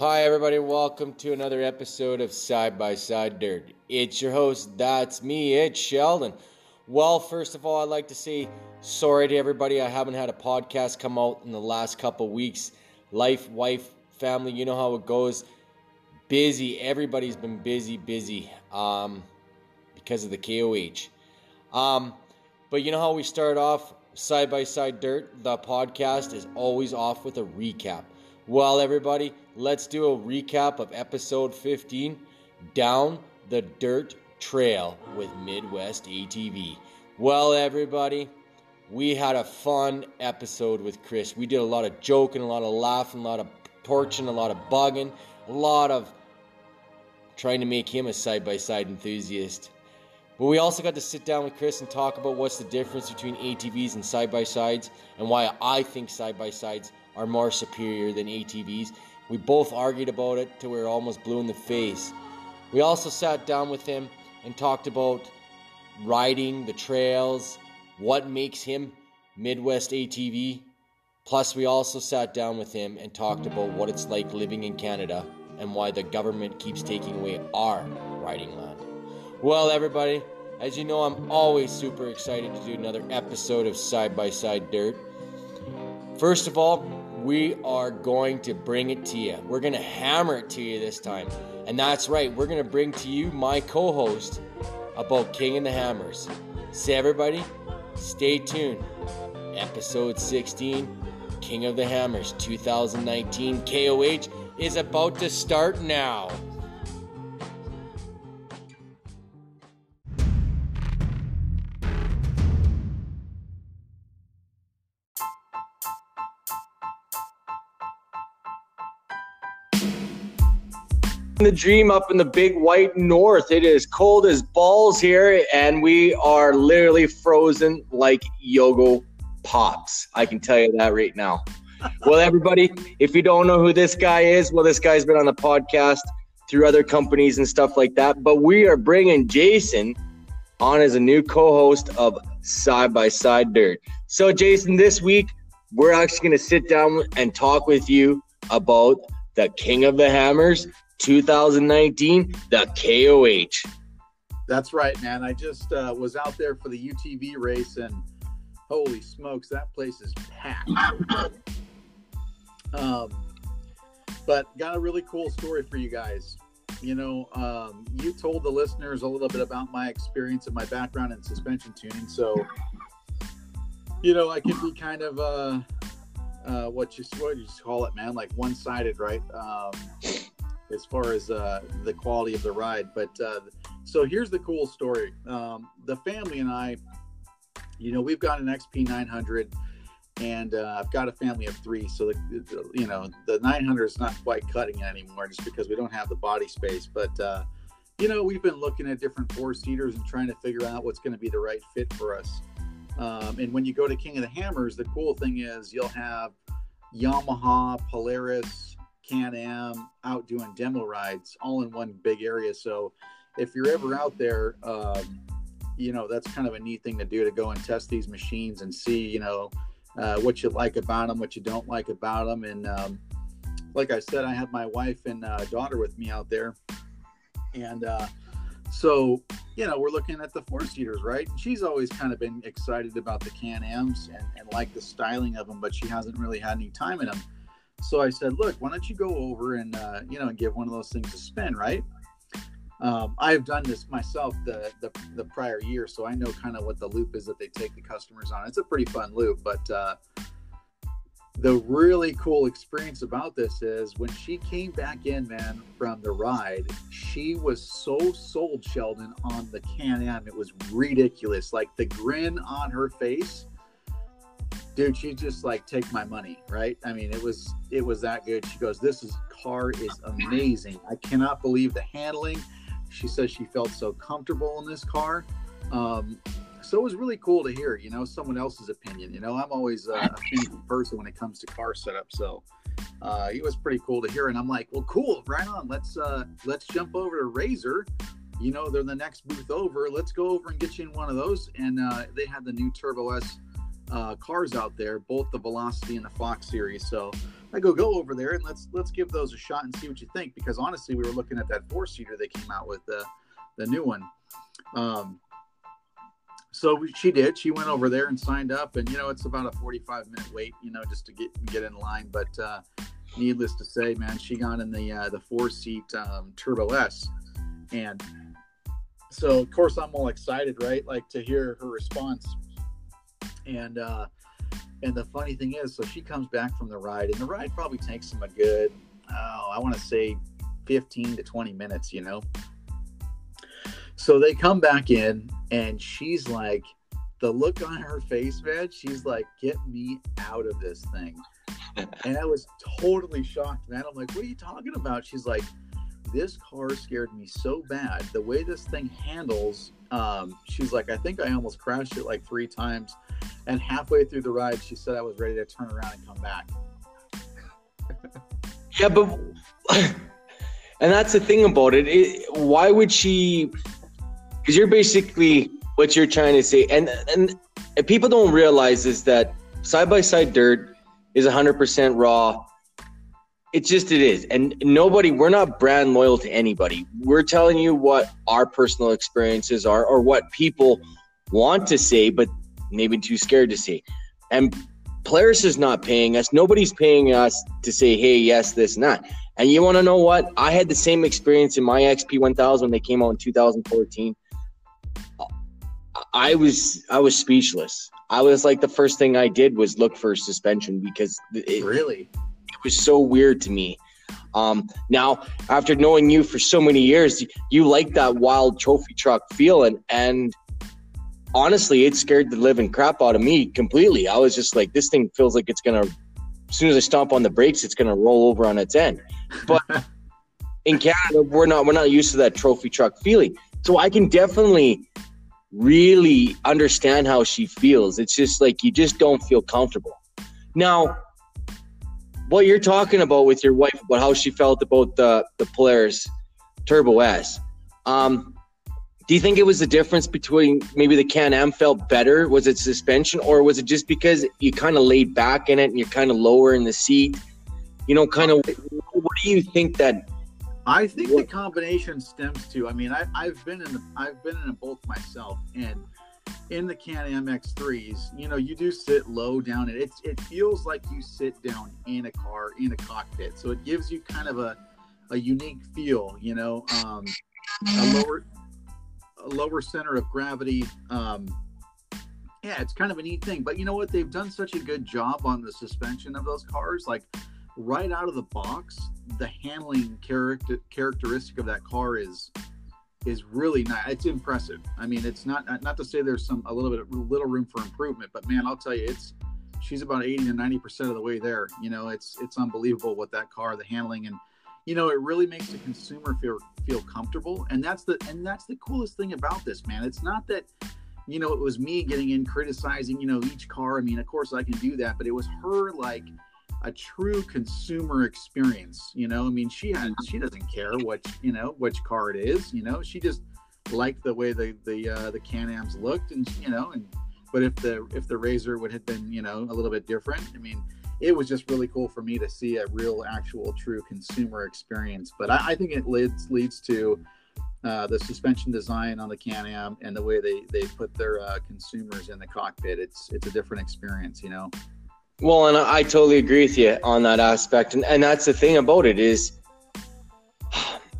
Hi, everybody. Welcome to another episode of Side by Side Dirt. It's your host, that's me, it's Sheldon. Well, first of all, I'd like to say sorry to everybody. I haven't had a podcast come out in the last couple weeks. Life, wife, family, you know how it goes. Busy. Everybody's been busy, busy um, because of the KOH. Um, but you know how we start off Side by Side Dirt? The podcast is always off with a recap. Well, everybody, let's do a recap of episode 15 Down the Dirt Trail with Midwest ATV. Well, everybody, we had a fun episode with Chris. We did a lot of joking, a lot of laughing, a lot of torching, a lot of bugging, a lot of trying to make him a side by side enthusiast. But we also got to sit down with Chris and talk about what's the difference between ATVs and side by sides and why I think side by sides are more superior than ATVs. We both argued about it till we were almost blue in the face. We also sat down with him and talked about riding the trails, what makes him Midwest ATV. Plus, we also sat down with him and talked about what it's like living in Canada and why the government keeps taking away our riding land. Well, everybody, as you know, I'm always super excited to do another episode of Side by Side Dirt. First of all, we are going to bring it to you. We're going to hammer it to you this time. And that's right, we're going to bring to you my co host about King and the Hammers. So, everybody, stay tuned. Episode 16 King of the Hammers 2019 KOH is about to start now. The dream up in the big white north. It is cold as balls here, and we are literally frozen like Yogo Pops. I can tell you that right now. well, everybody, if you don't know who this guy is, well, this guy's been on the podcast through other companies and stuff like that. But we are bringing Jason on as a new co host of Side by Side Dirt. So, Jason, this week, we're actually going to sit down and talk with you about the King of the Hammers 2019, the KOH. That's right, man. I just uh, was out there for the UTV race, and holy smokes, that place is packed. um, but got a really cool story for you guys. You know, um, you told the listeners a little bit about my experience and my background in suspension tuning. So, you know, I can be kind of uh, uh, what you what you call it, man, like one sided, right? Um, as far as uh, the quality of the ride. But uh, so here's the cool story. Um, the family and I, you know, we've got an XP 900 and uh, I've got a family of three. So, the, you know, the 900 is not quite cutting it anymore just because we don't have the body space. But, uh, you know, we've been looking at different four seaters and trying to figure out what's going to be the right fit for us. Um, and when you go to King of the Hammers, the cool thing is you'll have Yamaha, Polaris, can Am out doing demo rides all in one big area. So if you're ever out there, um, you know, that's kind of a neat thing to do to go and test these machines and see, you know, uh, what you like about them, what you don't like about them. And um, like I said, I have my wife and uh, daughter with me out there. And uh, so, you know, we're looking at the four seaters, right? She's always kind of been excited about the Can Ams and, and like the styling of them, but she hasn't really had any time in them. So I said, look, why don't you go over and uh, you know give one of those things a spin, right? Um, I've done this myself the, the, the prior year, so I know kind of what the loop is that they take the customers on. It's a pretty fun loop, but uh, the really cool experience about this is when she came back in, man, from the ride, she was so sold, Sheldon, on the Can Am. It was ridiculous. Like the grin on her face dude she just like take my money right? I mean it was it was that good. She goes this is car is amazing. I cannot believe the handling. She says she felt so comfortable in this car. Um, so it was really cool to hear you know someone else's opinion you know? I'm always a opinion person when it comes to car setup so uh, it was pretty cool to hear and i'm like well cool right on. Let's uh let's jump over to razor. You know they're the next booth over. Let's go over and get you in one of those. And uh, they had the new turbo s uh, cars out there, both the Velocity and the Fox series. So I go go over there and let's let's give those a shot and see what you think. Because honestly, we were looking at that four seater they came out with the the new one. Um, so she did. She went over there and signed up, and you know it's about a 45 minute wait, you know, just to get get in line. But uh, needless to say, man, she got in the uh, the four seat um, Turbo S, and so of course I'm all excited, right? Like to hear her response, and uh, and the funny thing is, so she comes back from the ride, and the ride probably takes them a good, oh, I want to say 15 to 20 minutes, you know. So they come back in, and she's like, the look on her face, man, she's like, get me out of this thing. and I was totally shocked, man. I'm like, what are you talking about? She's like, this car scared me so bad. The way this thing handles, um, she's like, I think I almost crashed it like three times. And halfway through the ride, she said I was ready to turn around and come back. yeah, but and that's the thing about it. it why would she? Because you're basically what you're trying to say, and and people don't realize is that side by side dirt is 100% raw it's just it is. And nobody we're not brand loyal to anybody. We're telling you what our personal experiences are or what people want to say but maybe too scared to say and Polaris is not paying us. Nobody's paying us to say hey yes this and that. And you want to know what? I had the same experience in my xp1000 when they came out in 2014 i was i was speechless. I was like the first thing i did was look for suspension because it, really was so weird to me. Um, now, after knowing you for so many years, you like that wild trophy truck feeling, and honestly, it scared the living crap out of me completely. I was just like, this thing feels like it's gonna. As soon as I stomp on the brakes, it's gonna roll over on its end. But in Canada, we're not we're not used to that trophy truck feeling, so I can definitely really understand how she feels. It's just like you just don't feel comfortable. Now, what you're talking about with your wife about how she felt about the the Polaris Turbo S. Um, do you think it was the difference between maybe the Can Am felt better? Was it suspension, or was it just because you kind of laid back in it and you're kind of lower in the seat? You know, kind of. What do you think that? I think what, the combination stems to. I mean, I, I've been in the, I've been in both myself, and in the Can-Am X3s, you know, you do sit low down and it's it feels like you sit down in a car in a cockpit. So it gives you kind of a a unique feel, you know, um, a lower a lower center of gravity. Um, yeah, it's kind of a neat thing. But you know what? They've done such a good job on the suspension of those cars. Like right out of the box, the handling character characteristic of that car is is really nice. It's impressive. I mean, it's not not to say there's some a little bit little room for improvement, but man, I'll tell you, it's she's about 80 to 90 percent of the way there. You know, it's it's unbelievable what that car, the handling, and you know, it really makes the consumer feel feel comfortable. And that's the and that's the coolest thing about this, man. It's not that you know it was me getting in criticizing you know each car. I mean, of course I can do that, but it was her like a true consumer experience. You know, I mean, she has she doesn't care what you know which car it is. You know, she just liked the way the the uh, the Can-Ams looked, and you know, and but if the if the Razor would have been you know a little bit different, I mean, it was just really cool for me to see a real, actual, true consumer experience. But I, I think it leads leads to uh, the suspension design on the Can-Am and the way they they put their uh, consumers in the cockpit. It's it's a different experience, you know. Well, and I totally agree with you on that aspect, and and that's the thing about it is,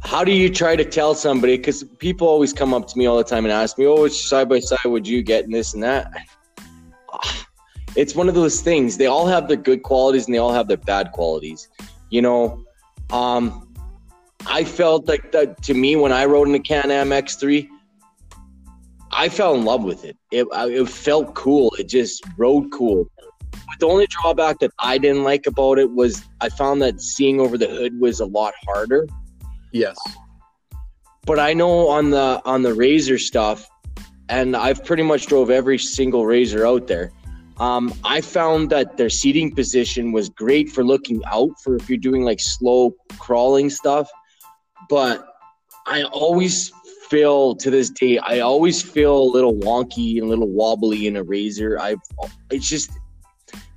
how do you try to tell somebody? Because people always come up to me all the time and ask me, "Oh, which side by side would you get?" and this and that. It's one of those things. They all have their good qualities and they all have their bad qualities. You know, um, I felt like that to me when I rode in the Can-Am X3. I fell in love with it. It, it felt cool. It just rode cool the only drawback that I didn't like about it was I found that seeing over the hood was a lot harder. Yes. But I know on the on the razor stuff, and I've pretty much drove every single razor out there. Um, I found that their seating position was great for looking out for if you're doing like slow crawling stuff. But I always feel to this day, I always feel a little wonky and a little wobbly in a razor. I, it's just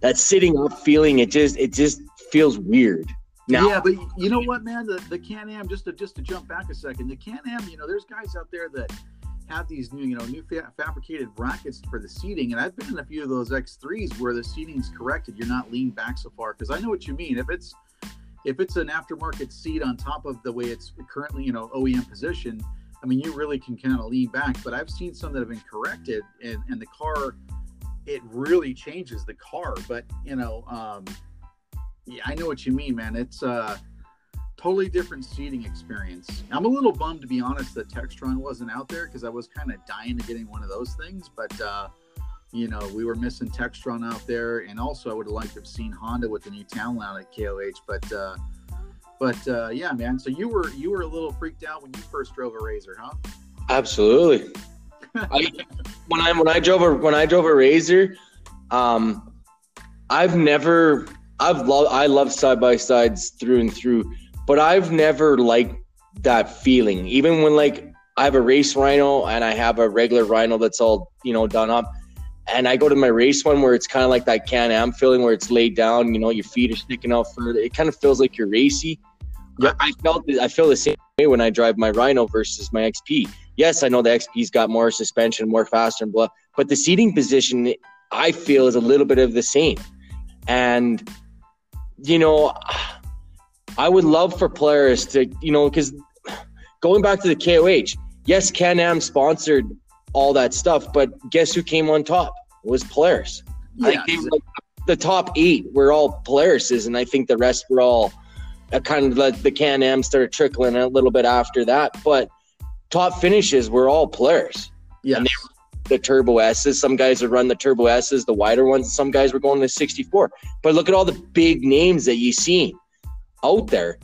that sitting up feeling. It just, it just feels weird. Now, yeah, but you know what, man? The the Can Am just to just to jump back a second, the Can Am, you know, there's guys out there that have these new, you know, new fa- fabricated brackets for the seating, and I've been in a few of those X3s where the seating's corrected. You're not leaned back so far because I know what you mean. If it's if it's an aftermarket seat on top of the way it's currently, you know, OEM position, I mean, you really can kind of lean back. But I've seen some that have been corrected, and and the car, it really changes the car. But you know, um, yeah, I know what you mean, man. It's uh totally different seating experience. I'm a little bummed to be honest that Textron wasn't out there because I was kind of dying to getting one of those things, but uh, you know we were missing Textron out there, and also I would have liked to have seen Honda with the new Talon at KOH, but uh, but uh, yeah, man. So you were you were a little freaked out when you first drove a Razor, huh? Absolutely. I, when I when I drove a when I drove a RZR, um, I've never I've loved I love side by sides through and through but I've never liked that feeling. Even when like I have a race rhino and I have a regular rhino that's all you know done up, and I go to my race one where it's kind of like that Can Am feeling where it's laid down. You know, your feet are sticking out further. It kind of feels like you're racy. Yeah, I felt I feel the same way when I drive my Rhino versus my XP. Yes, I know the XP's got more suspension, more faster, and blah. But the seating position, I feel, is a little bit of the same. And you know, I would love for Polaris to, you know, because going back to the KOH, yes, Can Am sponsored all that stuff, but guess who came on top? It was Polaris. Yeah, I like the top eight were all Polarises, and I think the rest were all uh, kind of the, the Can Am started trickling a little bit after that. But top finishes were all Polaris. Yeah. The Turbo S's. Some guys would run the Turbo S's, the wider ones. Some guys were going to 64. But look at all the big names that you see out there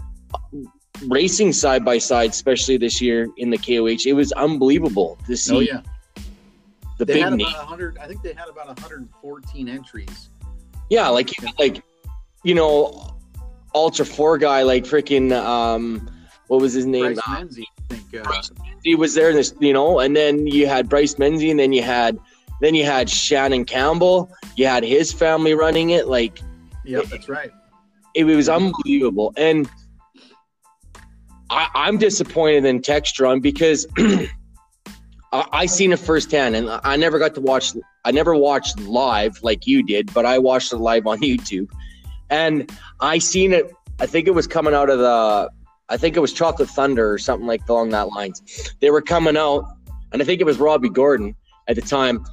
racing side by side, especially this year in the KOH. It was unbelievable to see. Oh yeah, the they big had about 100. I think they had about 114 entries. Yeah, like like you know, Ultra Four guy like freaking um, what was his name? Bryce Menzie, I Uh, he was there. This you know, and then you had Bryce Menzie, and then you had then you had Shannon Campbell. You had his family running it. Like, yeah, that's right it was unbelievable. And I, am disappointed in Textron because I, I seen it firsthand, and I never got to watch. I never watched live like you did, but I watched it live on YouTube, and I seen it. I think it was coming out of the. I think it was Chocolate Thunder or something like along that lines. They were coming out, and I think it was Robby Gordon at the time.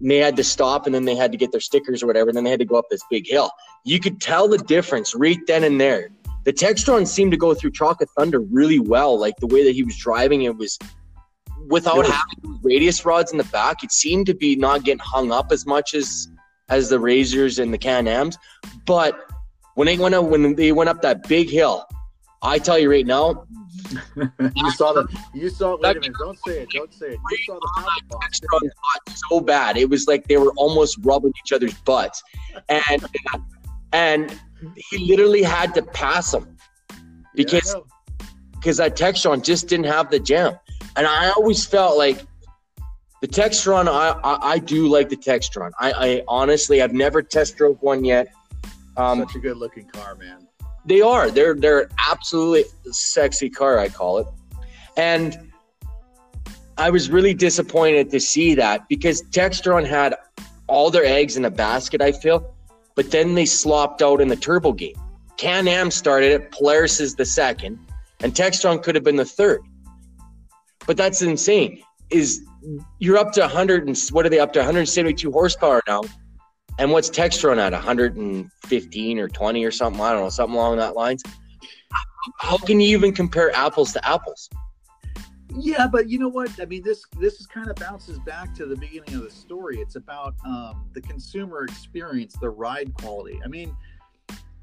And they had to stop, and then they had to get their stickers or whatever. And then they had to go up this big hill you could tell the difference right then and there. The Textron seemed to go through Chocolate Thunder really well. Like the way that he was driving it was without was, having radius rods in the back. It seemed to be not getting hung up as much as as the Razors and the Can Ams. But when they went up when they went up that big hill, I tell you right now, you saw the you saw wait a minute, don't say it, don't say it. You saw the. So bad. It was like they were almost rubbing each other's butts. And and he literally had to pass him because because yeah, that Textron just didn't have the jam. And I always felt like the Textron. I I, I do like the Textron. I, I honestly I've never test drove one yet. Um, Such a good looking car, man. They are. They're they're absolutely sexy car. I call it, and I was really disappointed to see that because Textron had all their eggs in a basket. I feel but then they slopped out in the turbo game. Can Am started it, Polaris is the second, and Textron could have been the third. But that's insane. Is you're up to 100 and what are they up to 172 horsepower now? And what's Textron at 115 or 20 or something? I don't know, something along that lines. How can you even compare apples to apples? Yeah, but you know what? I mean, this this is kind of bounces back to the beginning of the story. It's about um, the consumer experience, the ride quality. I mean,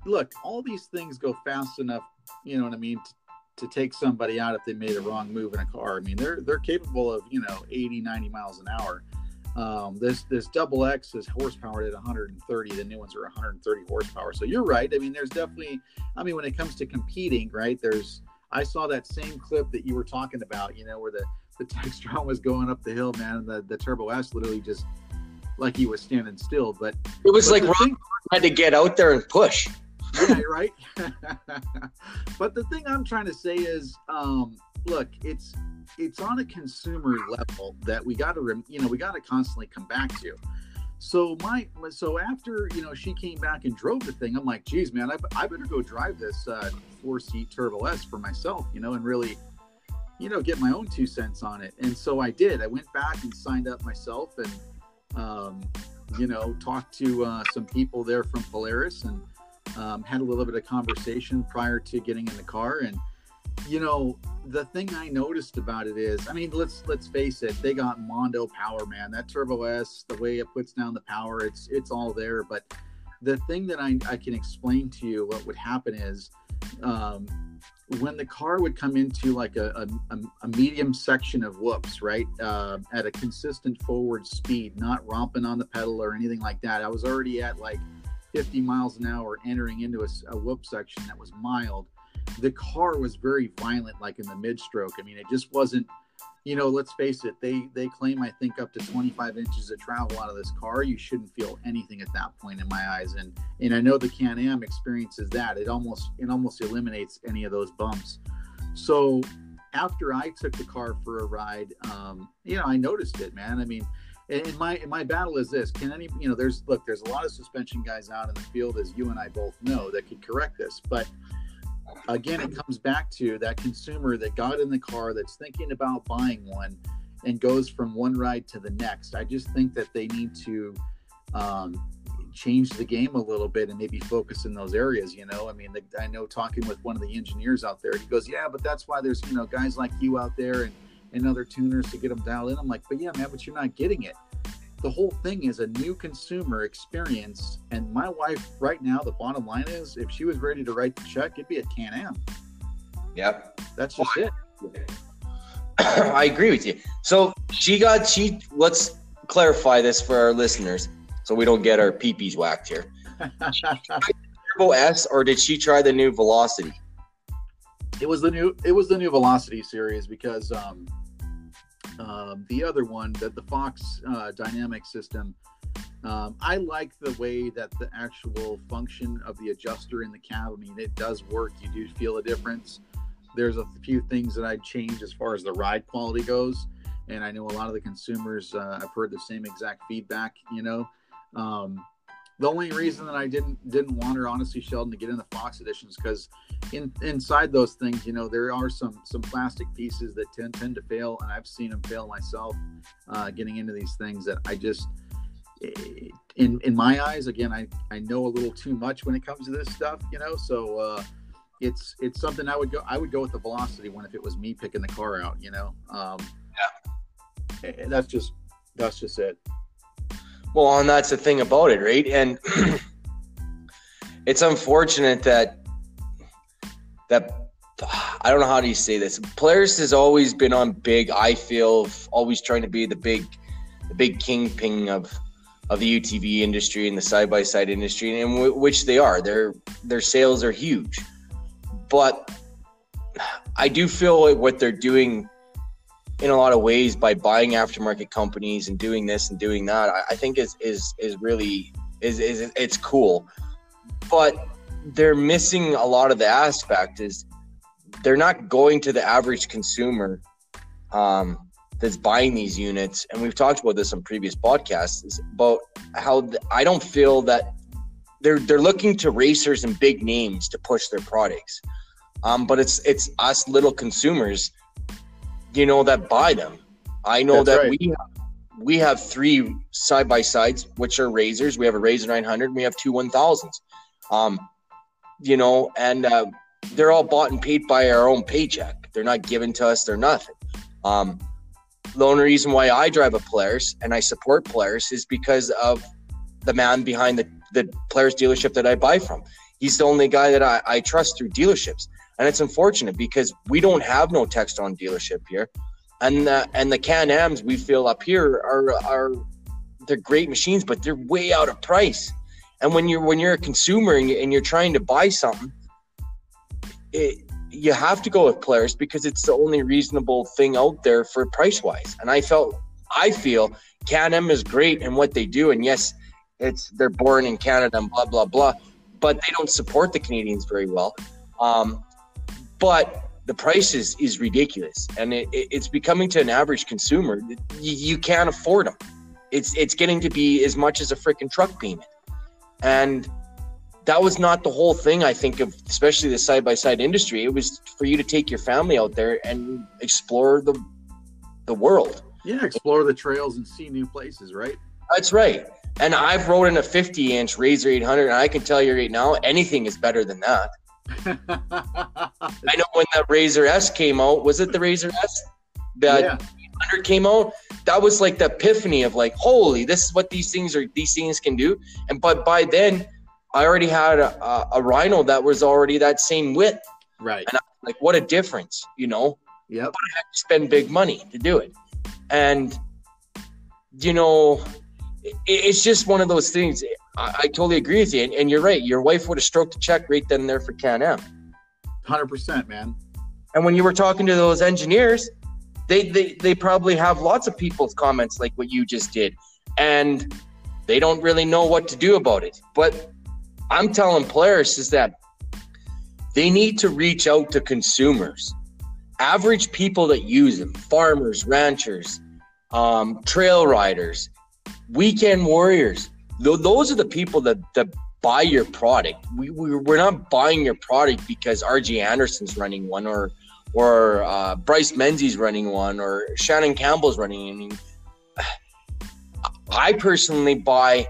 look, all these things go fast enough. You know what I mean? To, to take somebody out if they made a wrong move in a car. I mean, they're they're capable of you know 80, 90 miles an hour. Um, this this double X is horsepower at 130. The new ones are 130 horsepower. So you're right. I mean, there's definitely. I mean, when it comes to competing, right? There's I saw that same clip that you were talking about, you know, where the, the Textron was going up the hill, man, and the, the Turbo S literally just like he was standing still. But it was but like Ron had to get out there and push. yeah, right. but the thing I'm trying to say is, um, look, it's it's on a consumer level that we got to, you know, we got to constantly come back to. So my, so after you know she came back and drove the thing, I'm like, geez, man, I, I better go drive this uh, four seat Turbo S for myself, you know, and really, you know, get my own two cents on it. And so I did. I went back and signed up myself, and um, you know, talked to uh, some people there from Polaris, and um, had a little bit of conversation prior to getting in the car and you know the thing i noticed about it is i mean let's let's face it they got mondo power man. That turbo s the way it puts down the power it's it's all there. But the thing that i, I can explain to you what would happen is um, when the car would come into like a, a, a medium section of whoops right uh, at a consistent forward speed not romping on the pedal or anything like that i was already at like 50 miles an hour entering into a, a whoop section that was mild, the car was very violent, like in the mid stroke. I mean, it just wasn't, you know, let's face it, they they claim I think up to 25 inches of travel out of this car. You shouldn't feel anything at that point in my eyes. And and I know the Can Am experiences that. It almost it almost eliminates any of those bumps. So after I took the car for a ride, um, you know, I noticed it, man. I mean, and my my battle is this can any you know there's look there's a lot of suspension guys out in the field as you and i both know that could correct this but again it comes back to that consumer that got in the car that's thinking about buying one and goes from one ride to the next i just think that they need to um, change the game a little bit and maybe focus in those areas you know i mean the, i know talking with one of the engineers out there he goes yeah but that's why there's you know guys like you out there and and other tuners to get them dialed in. I'm like, but yeah, man, but you're not getting it. The whole thing is a new consumer experience. And my wife, right now, the bottom line is if she was ready to write the check, it'd be a Can Am. Yep. That's just it. I agree with you. So she got, she, let's clarify this for our listeners so we don't get our peepees whacked here. Turbo S or did she try the new Velocity? It was the new it was the new Velocity series because um, um, the other one, that the Fox uh, dynamic system, um, I like the way that the actual function of the adjuster in the cab. I mean, it does work. You do feel a difference. There's a few things that I'd change as far as the ride quality goes, and I know a lot of the consumers. Uh, I've heard the same exact feedback. You know, um, the only reason that I didn't didn't want her honestly, Sheldon, to get in the Fox editions because in inside those things, you know, there are some some plastic pieces that tend tend to fail, and I've seen them fail myself. Uh, getting into these things that I just eh, in in my eyes, again, I I know a little too much when it comes to this stuff, you know, so. Uh, it's it's something I would go I would go with the velocity one if it was me picking the car out, you know. Um, yeah, eh, that's just that's just it. Well, and that's the thing about it, right? And it's unfortunate that that I don't know how do you say this. Polaris has always been on big. I feel always trying to be the big, the big kingpin of of the UTV industry and the side by side industry, and w- which they are. Their their sales are huge, but I do feel like what they're doing in a lot of ways by buying aftermarket companies and doing this and doing that. I, I think is is is really is is it's cool, but they're missing a lot of the aspect. Is they're not going to the average consumer um, that's buying these units, and we've talked about this on previous podcasts about how the, I don't feel that they're they're looking to racers and big names to push their products. Um, but it's it's us little consumers you know, that buy them. I know That's that right. we have, we have three side by sides, which are razors. We have a razor 900. we have two 1000s. Um, you know, and uh, they're all bought and paid by our own paycheck. They're not given to us. They're nothing. Um, the only reason why I drive a Polaris and I support Polaris is because of the man behind the, the Polaris dealership that I buy from. He's the only guy that I, I trust through dealerships and it's unfortunate because we don't have no Textron dealership here, and the, and the Can Ams we feel up here are are they're great machines, but they're way out of price. And when you're when you're a consumer and, you, you're trying to buy something, it you have to go with Polaris because it's the only reasonable thing out there for price wise. And I felt, I feel Can-Am is great in what they do. And yes, it's they're born in Canada and blah blah blah, but they don't support the Canadians very well. Um, but the price is, is ridiculous, and it, it, it's becoming to an average consumer. You, you can't afford them. It's it's getting to be as much as a freaking truck payment, and that was not the whole thing. I think of especially the side by side industry. It was for you to take your family out there and explore the the world. Yeah, explore the trails and see new places. Right. That's right. And I've rode in a 50 inch razor 800, and I can tell you right now, anything is better than that. I know when that Razor S came out, was it the Razor S? That yeah. 800 came out. That was like the epiphany of like, holy, this is what these things are. These things can do. And but by then, I already had a, a, a Rhino that was already that same width. Right. And I'm like, what a difference, you know? Yeah. But I had to spend big money to do it. And, you know, it's just one of those things. I, I totally agree with you, and, and, you're right. Your wife would have stroked a check right then and there for Can-Am. Hundred percent, man. And when you were talking to those engineers, they, they they probably have lots of people's comments like what you just did, and they don't really know what to do about it. But I'm telling Polaris is that they need to reach out to consumers, average people that use them, farmers, ranchers, um, trail riders weekend warriors. Those are the people that, that buy your product. We, we, we're not buying your product because RJ Anderson's running one or or uh, Bryce Menzies running one or Shannon Campbell's running. I mean, I personally buy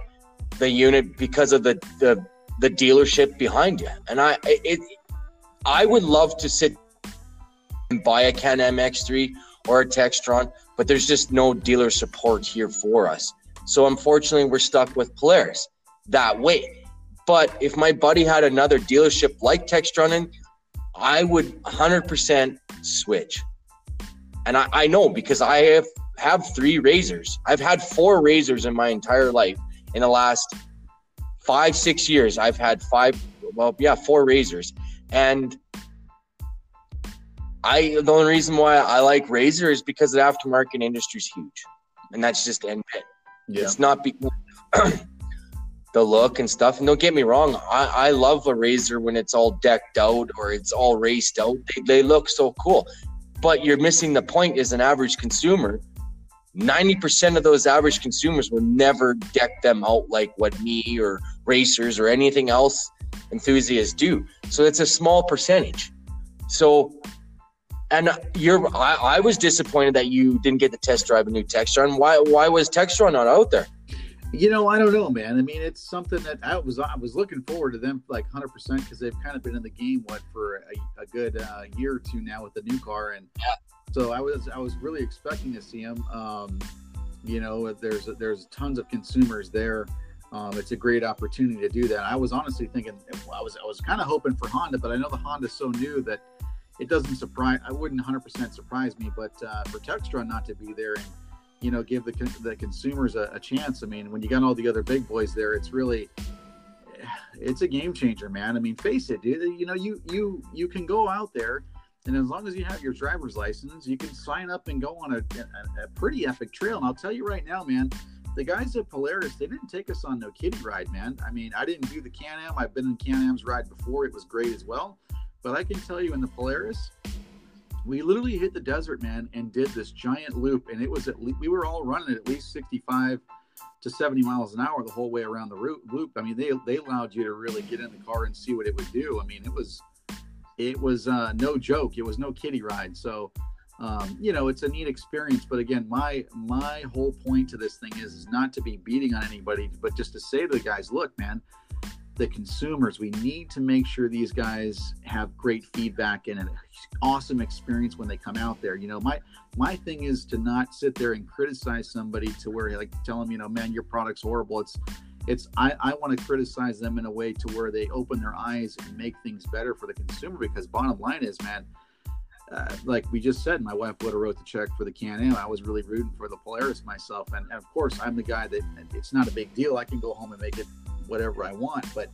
the unit because of the, the the dealership behind you, and I it I would love to sit and buy a Can-Am X3 or a Textron, but there's just no dealer support here for us. So unfortunately, we're stuck with Polaris that way. But if my buddy had another dealership like Textron, I would 100% switch. And I, I know because I have have three razors. I've had four razors in my entire life. In the last five, six years, I've had five, well, yeah, four razors. And I the only reason why I like RZR is because the aftermarket industry is huge. And that's just end. Yeah. It's not because the look and stuff. And don't get me wrong, I, I love a RZR when it's all decked out or it's all raced out. They, they look so cool. But you're missing the point as an average consumer. 90% of those average consumers will never deck them out like what me or racers or anything else enthusiasts do. So it's a small percentage. So and you're, I, I, was disappointed that you didn't get the test drive a new Textron. Why, why was Textron not out there? You know, I don't know, man. I mean, it's something that I was, I was looking forward to them like 100 percent because they've kind of been in the game what for a, a good uh, year or two now with the new car, and yeah. so I was, I was really expecting to see them. Um, you know, there's there's tons of consumers there. Um, it's a great opportunity to do that. I was honestly thinking, I was I was kind of hoping for Honda, but I know the Honda's so new that it doesn't surprise. I wouldn't 100% surprise me, but uh, for Textron not to be there and you know give the the consumers a, a, chance. I mean, when you got all the other big boys there, it's really it's a game changer, man. I mean, face it, dude. You know, you you you can go out there. And as long as you have your driver's license, you can sign up and go on a, a, a pretty epic trail. And I'll tell you right now, man, the guys at Polaris, they didn't take us on no kiddie ride, man. I mean, I didn't do the Can Am. I've been in Can Am's ride before. It was great as well. But I can tell you in the Polaris, we literally hit the desert, man, and did this giant loop. And it was at least, we were all running at least 65 to 70 miles an hour the whole way around the route, loop. I mean, they, they allowed you to really get in the car and see what it would do. I mean, it was, it was uh, no joke. It was no kiddie ride. So, um, you know, it's a neat experience. But again, my my whole point to this thing is, is not to be beating on anybody, but just to say to the guys, look, man, the consumers. We need to make sure these guys have great feedback and an awesome experience when they come out there. You know, my my thing is to not sit there and criticize somebody to where like tell them, you know, man, your product's horrible. It's it's I, I want to criticize them in a way to where they open their eyes and make things better for the consumer because bottom line is man uh, like we just said my wife would have wrote the check for the can-am i was really rooting for the polaris myself and, and of course i'm the guy that it's not a big deal i can go home and make it whatever I want. But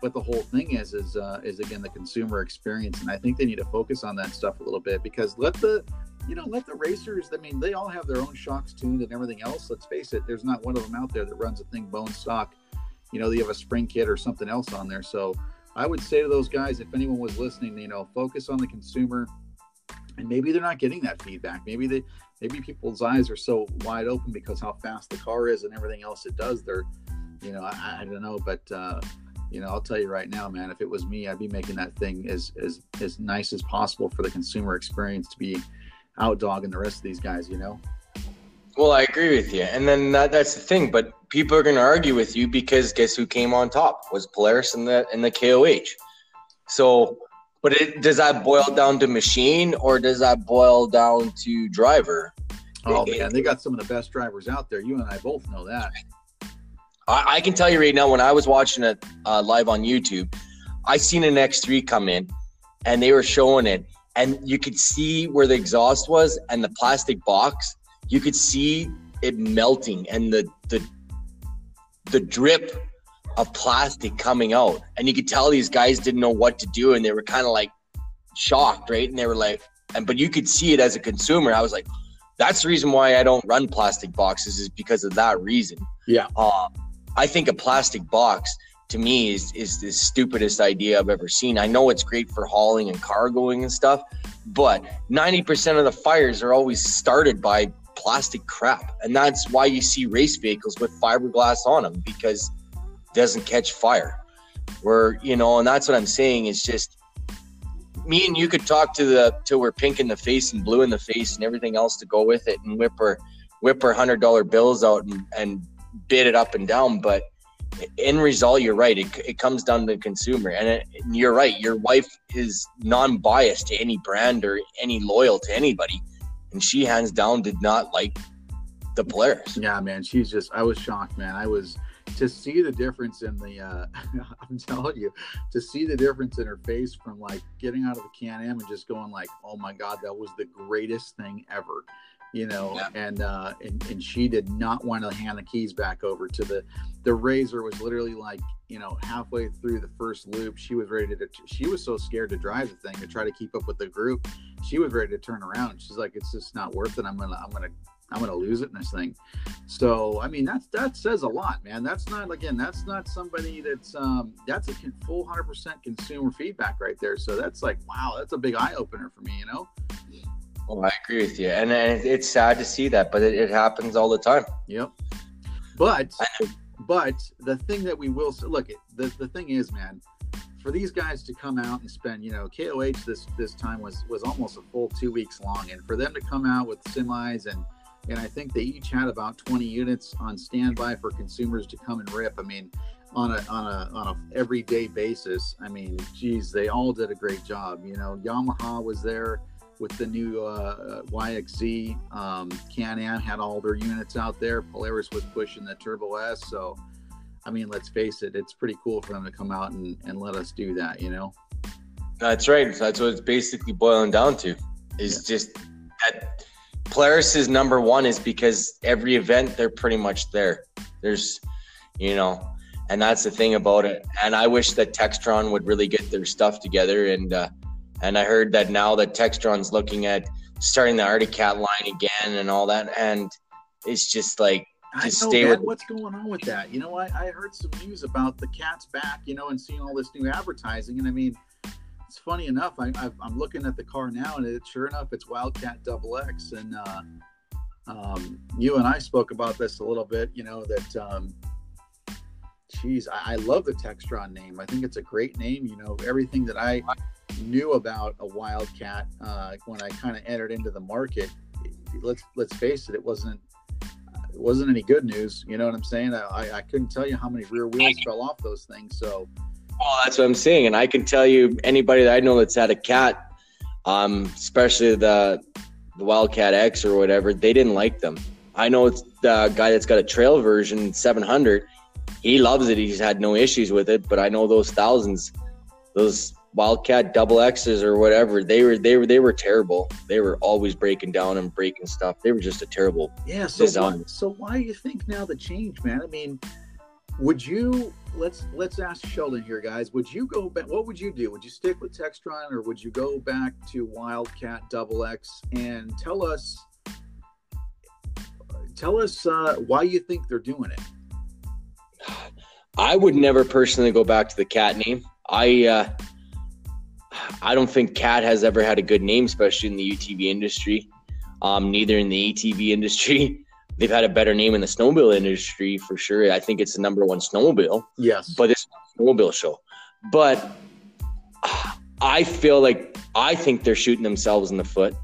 but the whole thing is is uh, is again the consumer experience, and I think they need to focus on that stuff a little bit because let the you know let the racers. I mean, they all have their own shocks tuned and everything else. Let's face it, there's not one of them out there that runs a thing bone stock. You know, they have a spring kit or something else on there. So I would say to those guys, if anyone was listening, you know, focus on the consumer. And maybe they're not getting that feedback. Maybe they, maybe people's eyes are so wide open because how fast the car is and everything else it does. They're, you know, I, I don't know, but uh, you know, I'll tell you right now, man, if it was me, I'd be making that thing as as as nice as possible for the consumer experience to be out dogging the rest of these guys, you know. Well, I agree with you, and then that, that's the thing. But people are going to argue with you because guess who came on top was Polaris and the and the KOH. So, but it, does that boil down to machine or does that boil down to driver? Oh it, man, they got some of the best drivers out there. You and I both know that. I, I can tell you right now, when I was watching it uh, live on YouTube, I seen an X3 come in, and they were showing it, and you could see where the exhaust was and the plastic box. You could see it melting and the the the drip of plastic coming out, and you could tell these guys didn't know what to do, and they were kind of like shocked, right? And they were like, and but you could see it as a consumer. I was like, that's the reason why I don't run plastic boxes is because of that reason. Yeah. Uh, I think a plastic box to me is is the stupidest idea I've ever seen. I know it's great for hauling and cargoing and stuff, but 90% of the fires are always started by plastic crap. And that's why you see race vehicles with fiberglass on them because it doesn't catch fire. Where, you know, and that's what I'm saying is just me and you could talk to the till we're pink in the face and blue in the face and everything else to go with it and whip our whip our hundred dollar bills out and, and bid it up and down, but in result, you're right. It, it comes down to the consumer, and, it, and you're right. Your wife is non-biased to any brand or any loyal to anybody, and she hands down did not like the Polaris. Yeah, man, she's just. I was shocked, man. I was to see the difference in the. Uh, I'm telling you, to see the difference in her face from like getting out of the Can Am and just going like, "Oh my God, that was the greatest thing ever." You know, yeah. and, uh, and and she did not want to hand the keys back over to the the razor was literally like you know halfway through the first loop she was ready to she was so scared to drive the thing to try to keep up with the group she was ready to turn around. She's like it's just not worth it. I'm gonna i'm gonna i'm gonna lose it in this thing. So i mean that's that says a lot man. That's not again that's not somebody that's um that's a full 100% consumer feedback right there. So that's like wow that's a big eye-opener for me you know Oh, I agree with you, and, it's sad to see that, but it, it happens all the time. Yep. But but the thing that we will look at the, the thing is, man, for these guys to come out and spend, you know, KOH this this time was was almost a full two weeks long, and for them to come out with semis and and I think they each had about 20 units on standby for consumers to come and rip. I mean, on a on a on a everyday basis. I mean, geez, they all did a great job. You know, Yamaha was there with the new uh, YXZ. Um, Can-Am had all their units out there. Polaris was pushing the Turbo S. So, I mean, let's face it, it's pretty cool for them to come out and, and let us do that, you know? That's right. That's what it's basically boiling down to is yeah. just that Polaris is number one is because every event they're pretty much there. There's, you know, and that's the thing about it. And I wish that Textron would really get their stuff together and, uh, and I heard that now that Textron's looking at starting the Arctic Cat line again and all that. And it's just like, just stay with what's going on with that. You know, I, I heard some news about the cat's back, you know, and seeing all this new advertising. And I mean, it's funny enough. I, am looking at the car now, and it, sure enough, it's Wildcat Double X. And uh, um, you and I spoke about this a little bit. You know that, um, geez, I, I love the Textron name. I think it's a great name. You know, everything that I knew about a wildcat uh, when I kind of entered into the market. Let's let's face it, it wasn't it wasn't any good news. You know what I'm saying? I, I couldn't tell you how many rear wheels fell off those things. So, well, that's what I'm saying, and I can tell you anybody that I know that's had a cat, um, especially the the Wildcat X or whatever, they didn't like them. I know it's the guy that's got a trail version 700. He loves it. He's had no issues with it. But I know those thousands, those Wildcat double X's or whatever. They were they were they were terrible. They were always breaking down and breaking stuff. They were just a terrible yeah. So why, so why do you think now the change, man? I mean, Would you let's let's ask Sheldon here, guys. Would you go back? What would you do? Would you stick with Textron, or would you go back to Wildcat Double X and tell us tell us uh, why you think they're doing it? I would never personally go back to the cat name. I uh, I don't think cat has ever had a good name, especially in the UTV industry. Um, neither in the ATV industry. They've had a better name in the snowmobile industry for sure. I think it's the number one snowmobile. Yes, but it's a snowmobile show. But I feel like I think they're shooting themselves in the foot.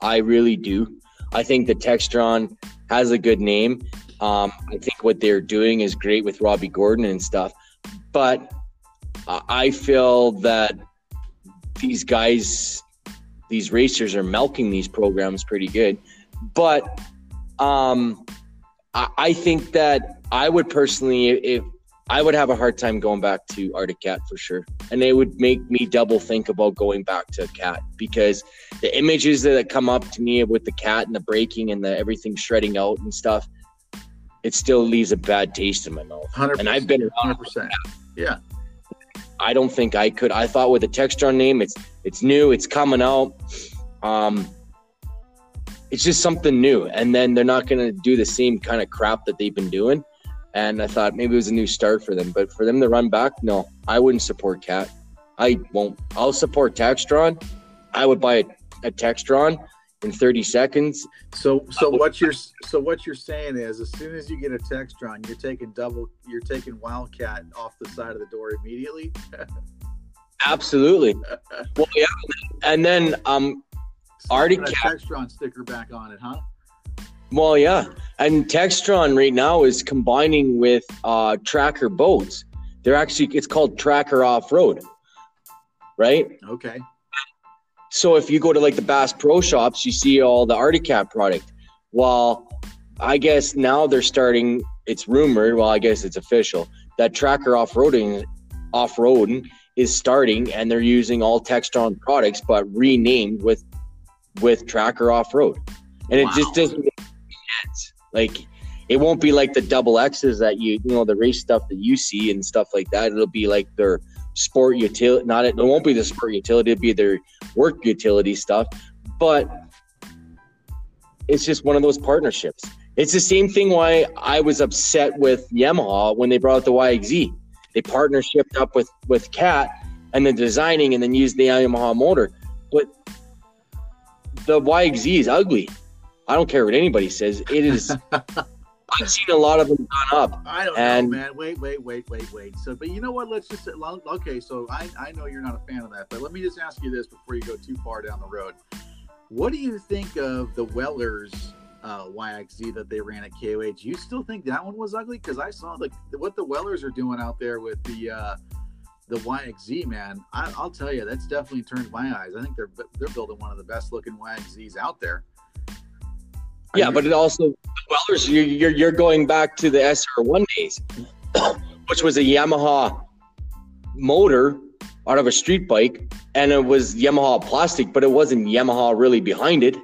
I really do. I think the Textron has a good name. Um, I think what they're doing is great with Robby Gordon and stuff. But I feel that these guys, these racers are milking these programs pretty good. But um, I, I think that I would personally, if I would have a hard time going back to Arctic Cat for sure. And it would make me double think about going back to Cat because the images that come up to me with the cat and the breaking and the everything shredding out and stuff, it still leaves a bad taste in my mouth. 100%, and I've been around 100%. Yeah. I don't think I could. I thought with the Textron name, it's it's new, it's coming out. Um, it's just something new, and then they're not going to do the same kind of crap that they've been doing. And I thought maybe it was a new start for them, but for them to run back, no, I wouldn't support Cat. I won't. I'll support Textron. I would buy a, a Textron in 30 seconds. So so what you're so what you're saying is as soon as you get a Textron, you're taking double you're taking Wildcat off the side of the door immediately. Absolutely. well, yeah, and then um, Arctic Cat Textron sticker back on it, huh? Well, yeah, and Textron right now is combining with uh, Tracker boats. They're actually it's called Tracker Off Road, right? Okay. So if you go to like the Bass Pro shops, you see all the Arctic Cat product. Well, I guess now they're starting. It's rumored. Well, I guess it's official that Tracker Off Roading, off roading is starting, and they're using all Textron products, but renamed with with Tracker Off Road, and wow. it just doesn't make sense. Like it won't be like the double X's that you you know the race stuff that you see and stuff like that. It'll be like their sport utility. Not it won't be the sport utility. It'll be their work utility stuff. But it's just one of those partnerships. It's the same thing why I was upset with Yamaha when they brought out the YXZ. They partnershiped up with with Cat and then designing and then used the Yamaha motor. But the YXZ is ugly. I don't care what anybody says. It is I've seen a lot of them gone up. I don't and, know, man. Wait, wait, wait, wait, wait. So, but you know what? Let's just okay. So I, I know you're not a fan of that, but let me just ask you this before you go too far down the road. What do you think of the Wellers uh, YXZ that they ran at KOH? Do you still think that one was ugly? Because I saw the what the Wellers are doing out there with the uh, the YXZ, man. I, will tell you, that's definitely turned my eyes. I think they're they're building one of the best looking YXZs out there. Yeah, but it also Wellers, you're, you're, you're going back to the SR1 days, which was a Yamaha motor out of a street bike, and it was Yamaha plastic, but it wasn't Yamaha really behind it.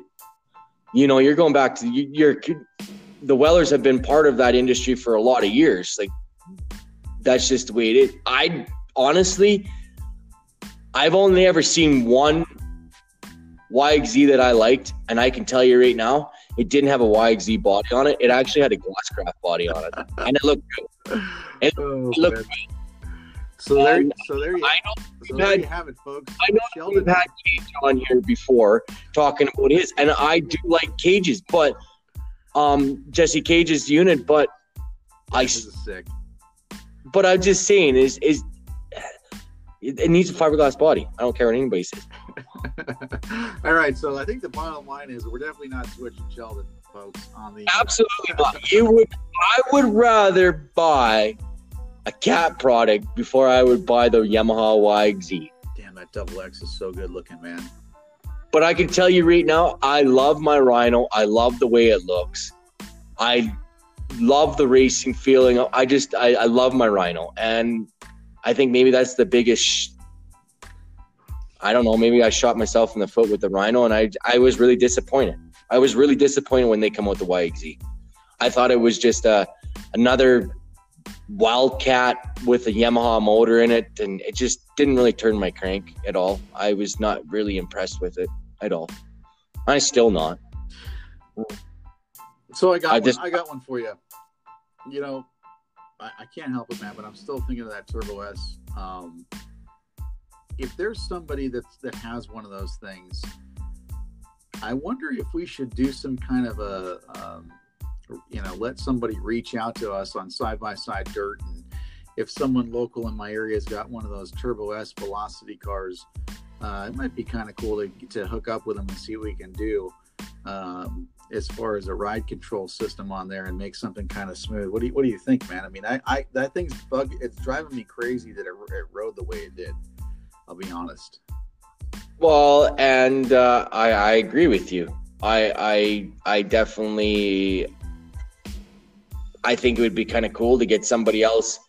You know, you're going back to you're the Wellers have been part of that industry for a lot of years. Like that's just the way it is. I honestly, I've only ever seen one YXZ that I liked, and I can tell you right now, it didn't have a YXZ body on it. It actually had a Glasscraft body on it, and it looked good. It, oh, it looked good. So there, so there you, I know so there had, you have it, folks. I know Sheldon. we've had Cage on here before talking about his, and I do like cages, but um, Jesse Cage's unit, but I sick. But I'm just saying, is is it needs a fiberglass body. I don't care what anybody says. All right, so I think the bottom line is we're definitely not switching Sheldon, folks. On the uh, absolutely not. You would, I would rather buy a cat product before I would buy the Yamaha YZ. Damn, that double X is so good looking, man. But I can tell you right now, I love my Rhino. I love the way it looks. I love the racing feeling. I just, I, I love my Rhino, and I think maybe that's the biggest I don't know, maybe I shot myself in the foot with the Rhino, and I I was really disappointed. I was really disappointed when they come out the YXZ. I thought it was just a, uh, another Wildcat with a Yamaha motor in it, and it just didn't really turn my crank at all. I was not really impressed with it at all. I still not. So I got I, one, just, I got one for you. You know, I, I, can't help it, man, but I'm still thinking of that Turbo S. Um, if there's somebody that's that has one of those things, I wonder if we should do some kind of a, um, you know, let somebody reach out to us on side by side dirt, and if someone local in my area has got one of those Turbo S Velocity cars, uh, it might be kind of cool to to hook up with them and see what we can do. Um, as far as a ride control system on there and make something kind of smooth. What do you What do you think, man? I mean, I, I that thing's bug. It's driving me crazy that it, it rode the way it did. I'll be honest. Well, and uh, I, I agree with you. I I I definitely I think it would be kind of cool to get somebody else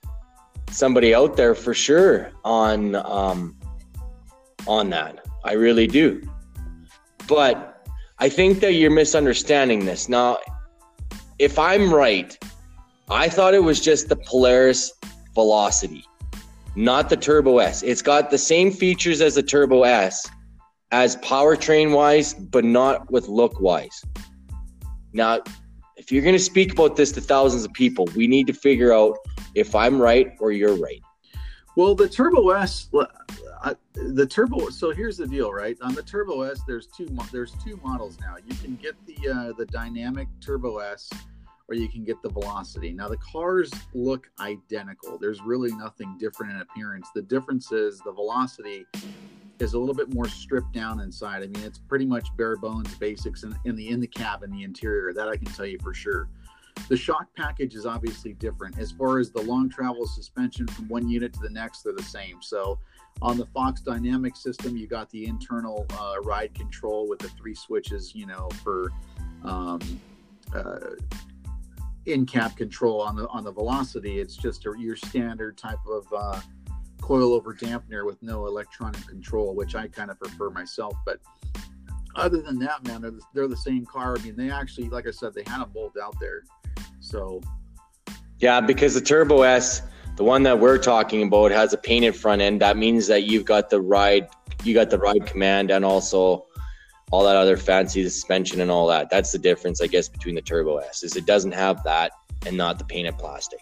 somebody out there for sure on um on that. I really do. But I think that you're misunderstanding this. Now, if I'm right, I thought it was just the Polaris Velocity, not the Turbo S. It's got the same features as the Turbo S as powertrain wise, but not with look wise. Now, if you're going to speak about this to thousands of people, we need to figure out if I'm right or you're right. Well, the Turbo S, the turbo. So here's the deal, right? On the Turbo S, there's two there's two models now. You can get the uh, the dynamic Turbo S, or you can get the Velocity. Now the cars look identical. There's really nothing different in appearance. The difference is the Velocity is a little bit more stripped down inside. I mean, it's pretty much bare bones basics in, in the in the cab and the interior. That I can tell you for sure. The shock package is obviously different. As far as the long travel suspension from one unit to the next, they're the same. So on the Fox Dynamic system, you got the internal uh, ride control with the three switches, you know, for um, uh, in-cab control. On the on the Velocity, it's just a, your standard type of uh, coilover dampener with no electronic control, which I kind of prefer myself. But other than that, man, they're the, they're the same car. I mean, they actually, like I said, they had a bolt out there. So, yeah, because the Turbo S the one that we're talking about has a painted front end. That means that you've got the ride, you got the ride command, and also all that other fancy suspension and all that. That's the difference, I guess, between the Turbo S is it doesn't have that and not the painted plastic.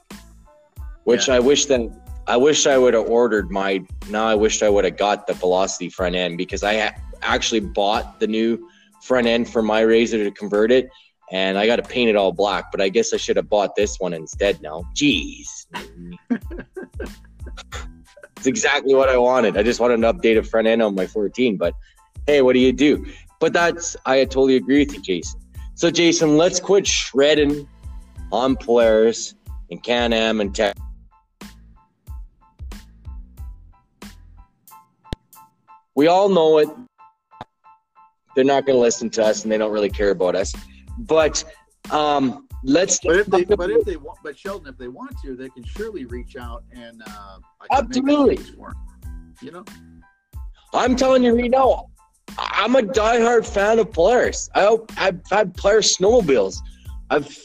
Which yeah. I wish that I wish I would have ordered my. Now I wish I would have got the Velocity front end because I ha- actually bought the new front end for my Razor to convert it, and I got to paint it all black. But I guess I should have bought this one instead. Now, jeez, it's exactly what I wanted. I just wanted an updated front end on my 14. But hey, what do you do? But that's I totally agree with you, Jason. So Jason, let's quit shredding on Polaris and Can Am and Tech. We all know it. They're not going to listen to us, and they don't really care about us. But um, let's. But if they, but if they want, but Sheldon, if they want to, they can surely reach out and uh, absolutely. You know, I'm telling you right now, I'm a diehard fan of Polaris. I, I've had Polaris snowmobiles. I've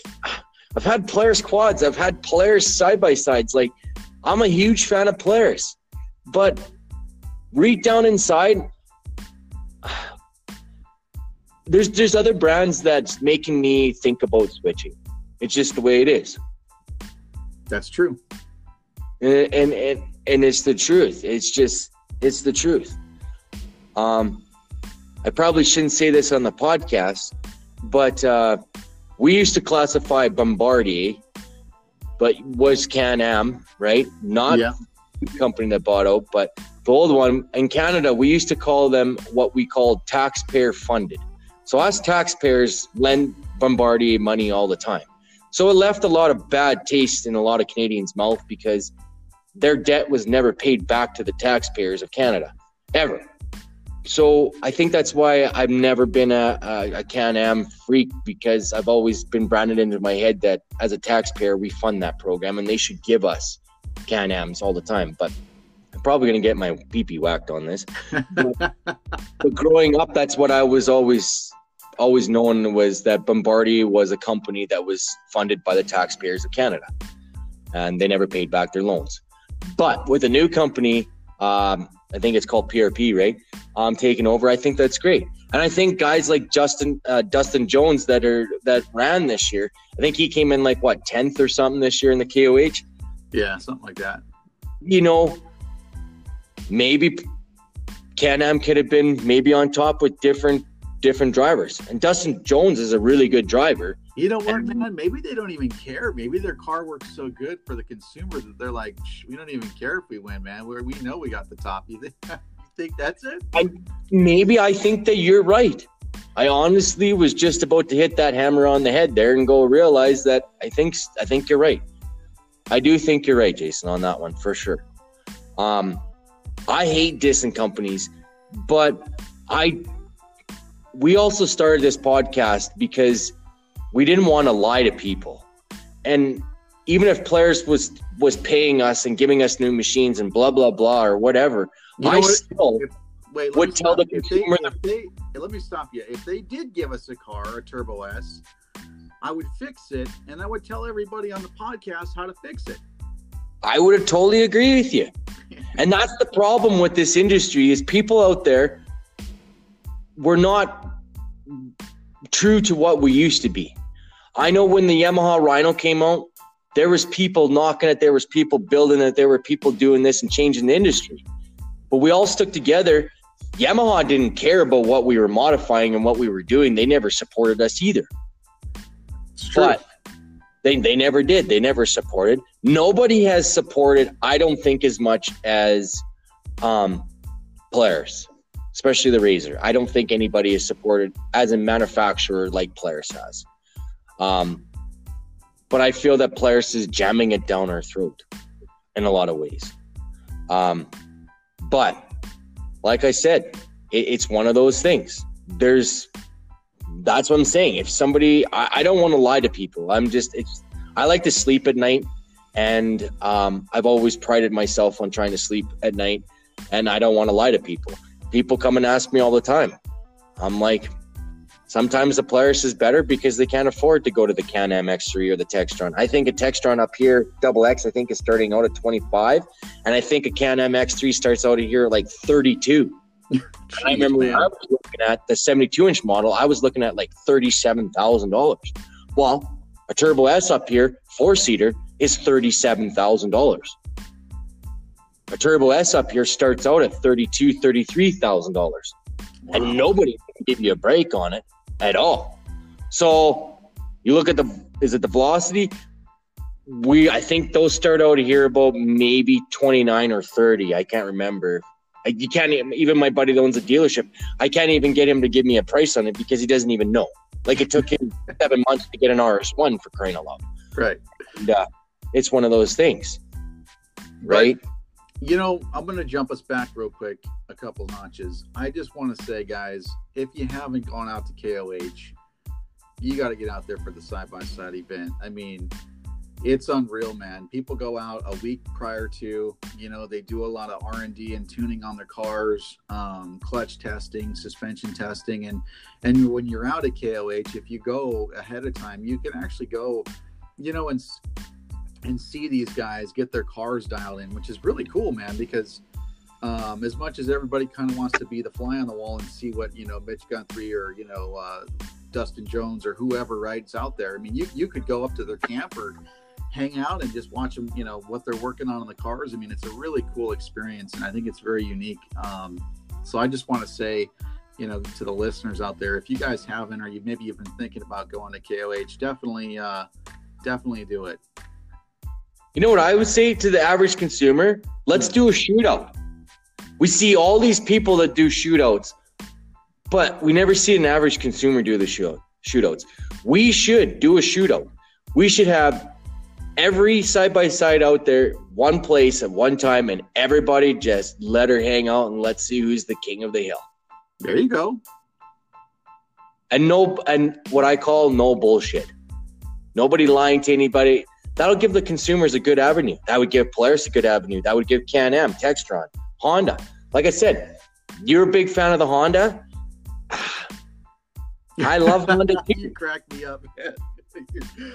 I've had Polaris quads. I've had Polaris side by sides. Like I'm a huge fan of Polaris, but read down inside, there's there's other brands that's making me think about switching. It's just the way it is. That's true. And and and, and it's the truth. It's just it's the truth. Um, I probably shouldn't say this on the podcast, but uh, we used to classify Bombardier, but was Can Am, right? Not yeah. the company that bought out, but the old one in Canada. We used to call them what we called taxpayer funded. So us taxpayers lend Bombardier money all the time. So it left a lot of bad taste in a lot of Canadians' mouth because their debt was never paid back to the taxpayers of Canada, ever. So I think that's why I've never been a, a, a Can-Am freak because I've always been branded into my head that as a taxpayer we fund that program and they should give us Can-Ams all the time. But I'm probably going to get my pee whacked on this. but, but growing up, that's what I was always always known was that Bombardier was a company that was funded by the taxpayers of Canada. and they never paid back their loans. But with a new company, um, I think it's called BRP, right? Um, taking over, I think that's great. And I think guys like Justin uh, Dustin Jones that are that ran this year, I think he came in like what tenth or something this year in the KOH. Yeah, something like that. You know, maybe Can-Am could have been maybe on top with different different drivers. And Dustin Jones is a really good driver. You know what, man? Maybe they don't even care. Maybe their car works so good for the consumer that they're like, we don't even care if we win, man. Where we know we got the top. You think, you think that's it? I, maybe I think that you're right. I honestly was just about to hit that hammer on the head there and go realize that I think I think you're right. I do think you're right, Jason, on that one for sure. Um, I hate dissing companies, but I we also started this podcast because we didn't want to lie to people. And even if Polaris was was paying us and giving us new machines and blah blah blah or whatever, you I still if, wait, would tell the consumer. If they, if they, let me stop you. If they did give us a car, a Turbo S, I would fix it, and I would tell everybody on the podcast how to fix it. I would have totally agree with you. and that's the problem with this industry is people out there we're not true to what we used to be. I know when the Yamaha Rhino came out, there was people knocking it, there was people building it, there were people doing this and changing the industry. But we all stuck together. Yamaha didn't care about what we were modifying and what we were doing. They never supported us either. But they, they never did. They never supported. Nobody has supported, I don't think, as much as um, Polaris, especially the Razor. I don't think anybody is supported as a manufacturer like Polaris has. Um, but I feel that Polaris is jamming it down our throat in a lot of ways. Um, but like I said, it, it's one of those things. There's that's what I'm saying. If somebody, I, I don't want to lie to people. I'm just, it's, I like to sleep at night, and um, I've always prided myself on trying to sleep at night, and I don't want to lie to people. People come and ask me all the time. I'm like, Sometimes the Polaris is better because they can't afford to go to the Can-Am X3 or the Textron. I think a Textron up here, double X, I think is starting out at 25, and I think a Can-Am X3 starts out of here at like 32. Jeez, I remember man. when I was looking at the 72 inch model, I was looking at like $37,000. Well, a Turbo S up here, four seater, is $37,000. A Turbo S up here starts out at $32,000, $33,000. Wow. And nobody can give you a break on it at all. So you look at the is it the velocity? We I think those start out here about maybe 29 or 30. I can't remember. I, you can't even my buddy that owns a dealership. I can't even get him to give me a price on it because he doesn't even know. Like it took him seven months to get an RS one for crying out loud. Right. And, uh, it's one of those things. Right. But, you know, I'm going to jump us back real quick a couple notches. I just want to say, guys, if you haven't gone out to KOH, you got to get out there for the side by side event. I mean, it's unreal, man. People go out a week prior to, you know, they do a lot of R and D and tuning on their cars, um, clutch testing, suspension testing, and and when you're out at KOH, if you go ahead of time, you can actually go, you know, and and see these guys get their cars dialed in, which is really cool, man. Because um, as much as everybody kind of wants to be the fly on the wall and see what you know Mitch Guthrie or you know uh, Dustin Jones or whoever rides out there, I mean, you you could go up to their camp or hang out and just watch them, you know, what they're working on in the cars. I mean, it's a really cool experience, and I think it's very unique. Um, so I just want to say, you know, to the listeners out there, if you guys haven't, or you maybe you've been thinking about going to KOH, definitely, uh, definitely do it. You know what I would say to the average consumer? Let's do a shootout. We see all these people that do shootouts, but we never see an average consumer do the shootout, shootouts. We should do a shootout. We should have every side by side out there, one place at one time, and everybody just let her hang out and let's see who's the king of the hill. There you go. And no, and what I call no bullshit. Nobody lying to anybody That'll give the consumers a good avenue. That would give Polaris a good avenue. That would give Can-Am, Textron, Honda. Like I said, you're a big fan of the Honda. I love Honda you crack me up. man.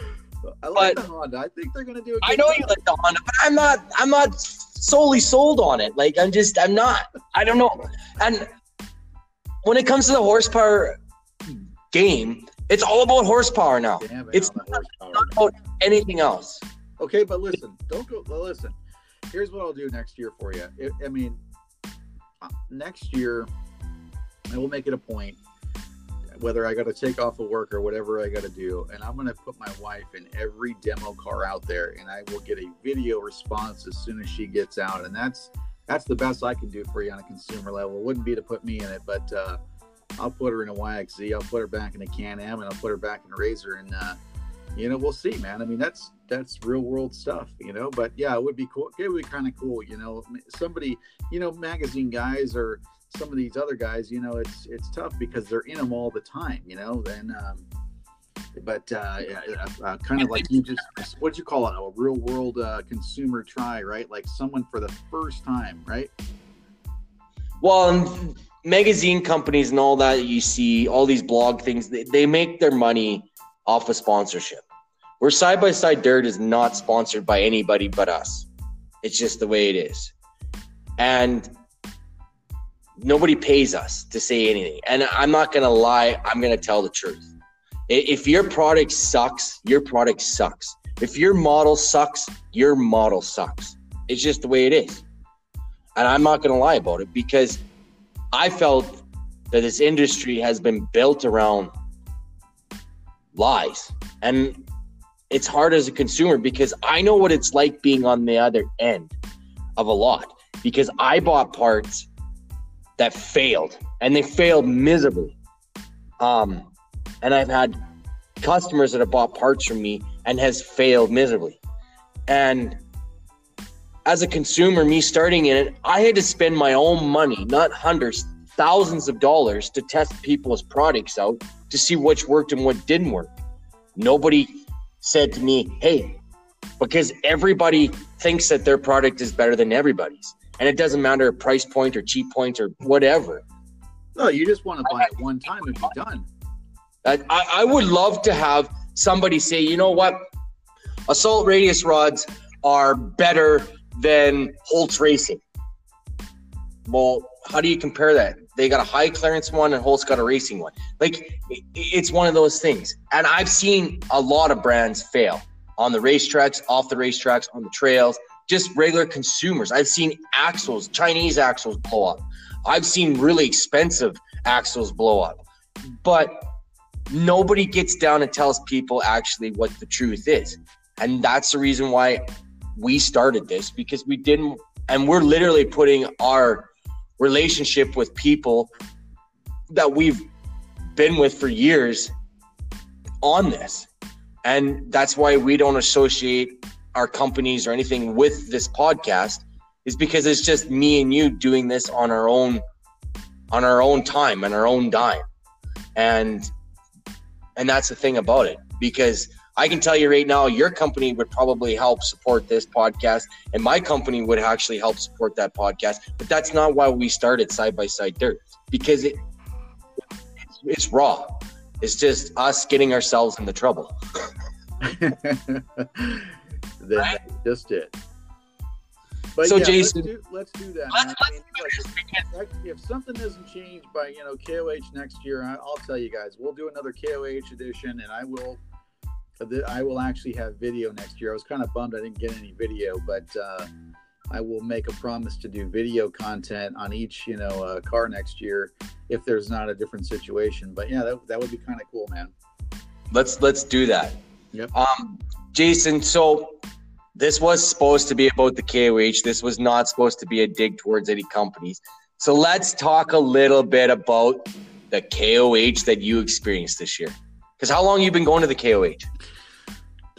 I like But- the Honda. I think they're gonna do. A I good I know job. you like the Honda, but I'm not. I'm not solely sold on it. Like I'm just. I'm not. I don't know. And when it comes to the horsepower game, it's all about horsepower now. Damn it, It's the horsepower. Not about anything else. Okay, but listen, don't go. well, Listen, here's what I'll do next year for you. I, I mean, uh, next year, I will make it a point, whether I got to take off of work or whatever I got to do, and I'm going to put my wife in every demo car out there, and I will get a video response as soon as she gets out, and that's that's the best I can do for you on a consumer level. It wouldn't be to put me in it, but uh, I'll put her in a YXZ, I'll put her back in a Can-Am, and I'll put her back in a Razor, and uh, you know, we'll see, man. I mean, that's that's real world stuff, you know. But yeah, it would be cool. It would be kind of cool, you know. Somebody, you know, magazine guys or some of these other guys, you know, it's it's tough because they're in them all the time, you know. Then, um, but uh, yeah, uh, uh, kind of like you just what'd you call it? A real world uh, consumer try, right? Like someone for the first time, right? Well, and magazine companies and all that you see, all these blog things, they, they make their money off of sponsorship. Where side by side dirt is not sponsored by anybody but us. It's just the way it is. And nobody pays us to say anything. And I'm not going to lie, I'm going to tell the truth. If your product sucks, your product sucks. If your model sucks, your model sucks. It's just the way it is. And I'm not going to lie about it because I felt that this industry has been built around lies. And it's hard as a consumer because I know what it's like being on the other end of a lot because I bought parts that failed and they failed miserably. Um, and I've had customers that have bought parts from me and has failed miserably. And as a consumer, me starting in it, I had to spend my own money, not hundreds, thousands of dollars to test people's products out to see which worked and what didn't work. Nobody said to me, hey, because everybody thinks that their product is better than everybody's. And it doesn't matter price point or cheap point or whatever. No, you just want to buy it one time and be done. I I would love to have somebody say, you know what? Assault radius rods are better than Holz Racing. Well, how do you compare that? They got a high clearance one and Holz got a racing one. Like, it's one of those things. And I've seen a lot of brands fail on the racetracks, off the racetracks, on the trails, just regular consumers. I've seen axles, Chinese axles blow up. I've seen really expensive axles blow up. But nobody gets down and tells people actually what the truth is. And that's the reason why we started this because we didn't, and we're literally putting our relationship with people that we've been with for years on this. And that's why we don't associate our companies or anything with this podcast is because it's just me and you doing this on our own on our own time and our own dime. And and that's the thing about it because I can tell you right now, your company would probably help support this podcast, and my company would actually help support that podcast. But that's not why we started Side by Side Dirt because it it's, raw. It's just us getting ourselves into trouble. that's just it. But So, yeah, Jason- let's do, let's do that. Let's, I mean, do like, if- something doesn't change by you know KOH next year, I'll tell you guys. We'll do another KOH edition, and I will. I will actually have video next year. I was kind of bummed I didn't get any video, but uh, I will make a promise to do video content on each you know uh, car next year if there's not a different situation. But yeah, that, that would be kind of cool, man. let's let's do that. Yep. Um, Jason, so this was supposed to be about the KOH. This was not supposed to be a dig towards any companies. So let's talk a little bit about the KOH that you experienced this year. Because how long you been going to the KOH?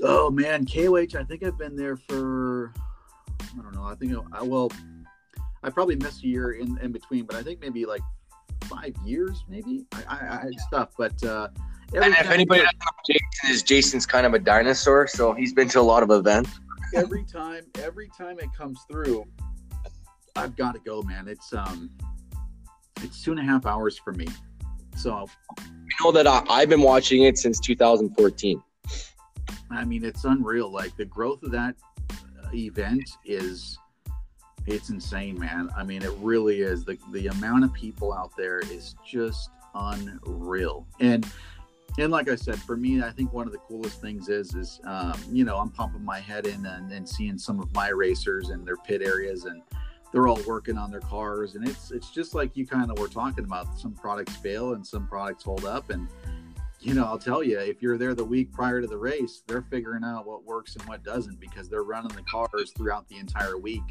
Oh man, KOH. I think I've been there for I don't know. I think I well, I probably missed a year in, in between, but I think maybe like five years, maybe. I, I, I had stuff, but uh, And if anybody Jason is Jason's kind of a dinosaur, so he's been to a lot of events. every time, every time it comes through, I've got to go, man. It's um, it's two and a half hours for me. So know that I, I've been watching it since 2014. I mean, it's unreal. Like the growth of that event is it's insane, man. I mean, it really is. The the amount of people out there is just unreal. And and like I said, for me, I think one of the coolest things is is um, you know I'm pumping my head in and, and seeing some of my racers in their pit areas and they're all working on their cars and it's it's just like you kind of were talking about. Some products fail and some products hold up and you know, I'll tell you, if you're there the week prior to the race, they're figuring out what works and what doesn't because they're running the cars throughout the entire week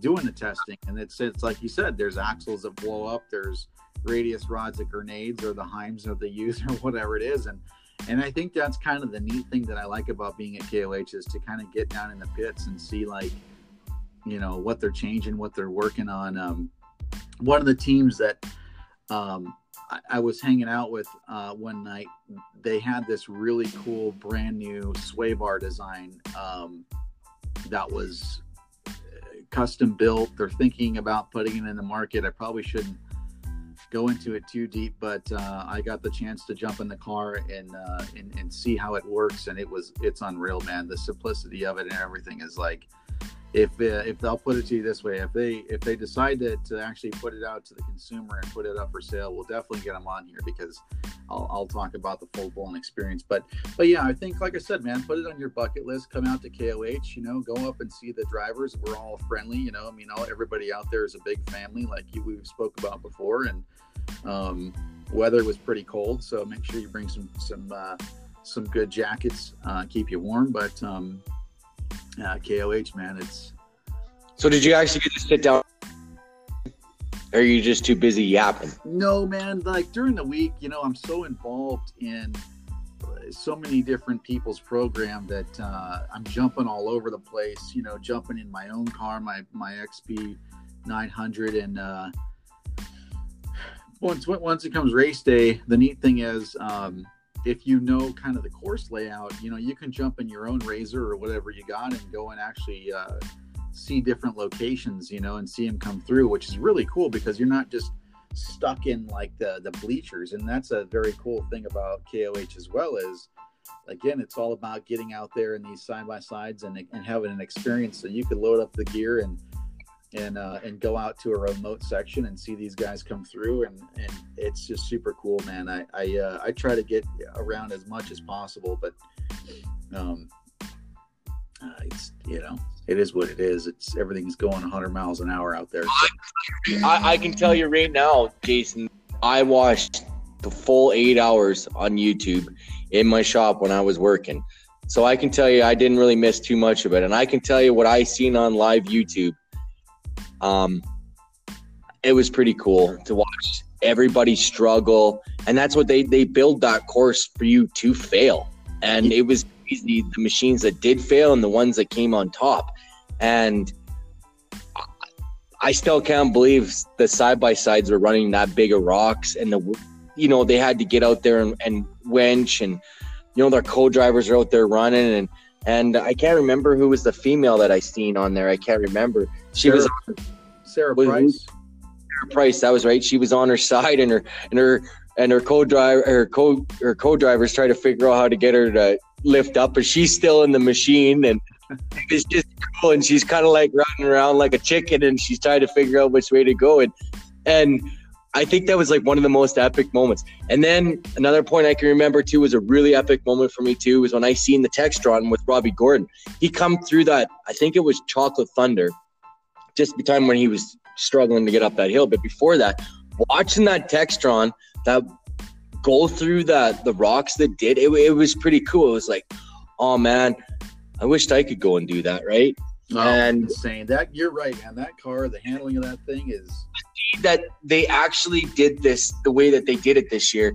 doing the testing. And it's it's like you said, there's axles that blow up, there's radius rods that grenades or the Heims that they use or whatever it is. And and I think that's kind of the neat thing that I like about being at KOH is to kind of get down in the pits and see like, you know, what they're changing, what they're working on. Um, one of the teams that um, I, I was hanging out with uh, one night, they had this really cool brand new sway bar design um, that was custom built. They're thinking about putting it in the market. I probably shouldn't go into it too deep, but uh, I got the chance to jump in the car and, uh, and and see how it works, and it was it's unreal, man. The simplicity of it and everything is like if uh, if they'll put it to you this way, if they if they decide to, to actually put it out to the consumer and put it up for sale, we'll definitely get them on here because I'll, I'll talk about the full blown experience. But but yeah, I think like I said, man, put it on your bucket list. Come out to KOH, you know, go up and see the drivers. We're all friendly, you know. I mean, all everybody out there is a big family, like you we've spoke about before, and um, weather was pretty cold, so make sure you bring some some uh, some good jackets, uh, keep you warm. But um, uh, KOH, man, it's. So did you actually get to sit down? Or are you just too busy yapping? No, man. Like during the week, you know, I'm so involved in so many different people's program that uh, I'm jumping all over the place. You know, jumping in my own car, my my XP 900, and uh, once once it comes race day, the neat thing is. Um, if you know kind of the course layout, you know, you can jump in your own razor or whatever you got and go and actually uh, see different locations, you know, and see them come through, which is really cool because you're not just stuck in like the the bleachers, and that's a very cool thing about KOH as well. Is again, it's all about getting out there in these side by sides and and having an experience. So you could load up the gear and and uh, and go out to a remote section and see these guys come through and and it's just super cool man. I i, uh, I try to get around as much as possible but um uh, it's you know it is what it is. It's everything's going 100 miles an hour out there so. I, I can tell you right now jason i watched the full eight hours on youtube in my shop when i was working. So i can tell you i didn't really miss too much of it. And i can tell you what i seen on live youtube um, it was pretty cool to watch everybody struggle, and that's what they they build that course for you to fail. And it was the, the machines that did fail and the ones that came on top. And I still can't believe the side by sides were running that big of rocks, and the you know they had to get out there and, and winch, and you know their co-drivers are out there running, and and I can't remember who was the female that I seen on there. I can't remember. She Sarah, was Sarah was, Price. Sarah Price. That was right. She was on her side, and her and her and her co-driver, her co her co-drivers try to figure out how to get her to lift up, but she's still in the machine, and it's just cool. And she's kind of like running around like a chicken, and she's trying to figure out which way to go. And and I think that was like one of the most epic moments. And then another point I can remember too was a really epic moment for me too was when I seen the Textron with Robby Gordon. He come through that I think it was Chocolate Thunder, just the time when he was struggling to get up that hill. But before that, watching that Textron that go through that the rocks that did it, it was pretty cool. It was like, oh man, I wished I could go and do that, right? Oh, and insane. That you're right, man. That car, the handling of that thing is that they actually did this the way that they did it this year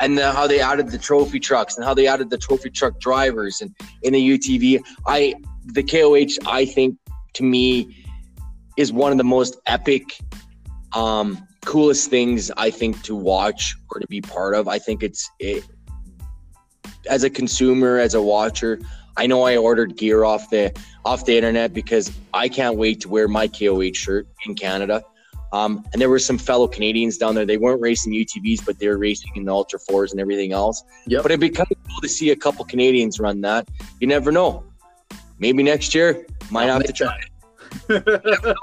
and the, how they added the trophy trucks and how they added the trophy truck drivers and in the UTV. I the KOH I think to me is one of the most epic um coolest things I think to watch or to be part of. I think it's it as a consumer, as a watcher, I know I ordered gear off the off the internet because I can't wait to wear my KOH shirt in Canada. Um, and there were some fellow Canadians down there. They weren't racing UTVs, but they were racing in the Ultra Fours and everything else. Yep. But it'd be kind of cool to see a couple Canadians run that. You never know. Maybe next year might I'll have to try. that. Might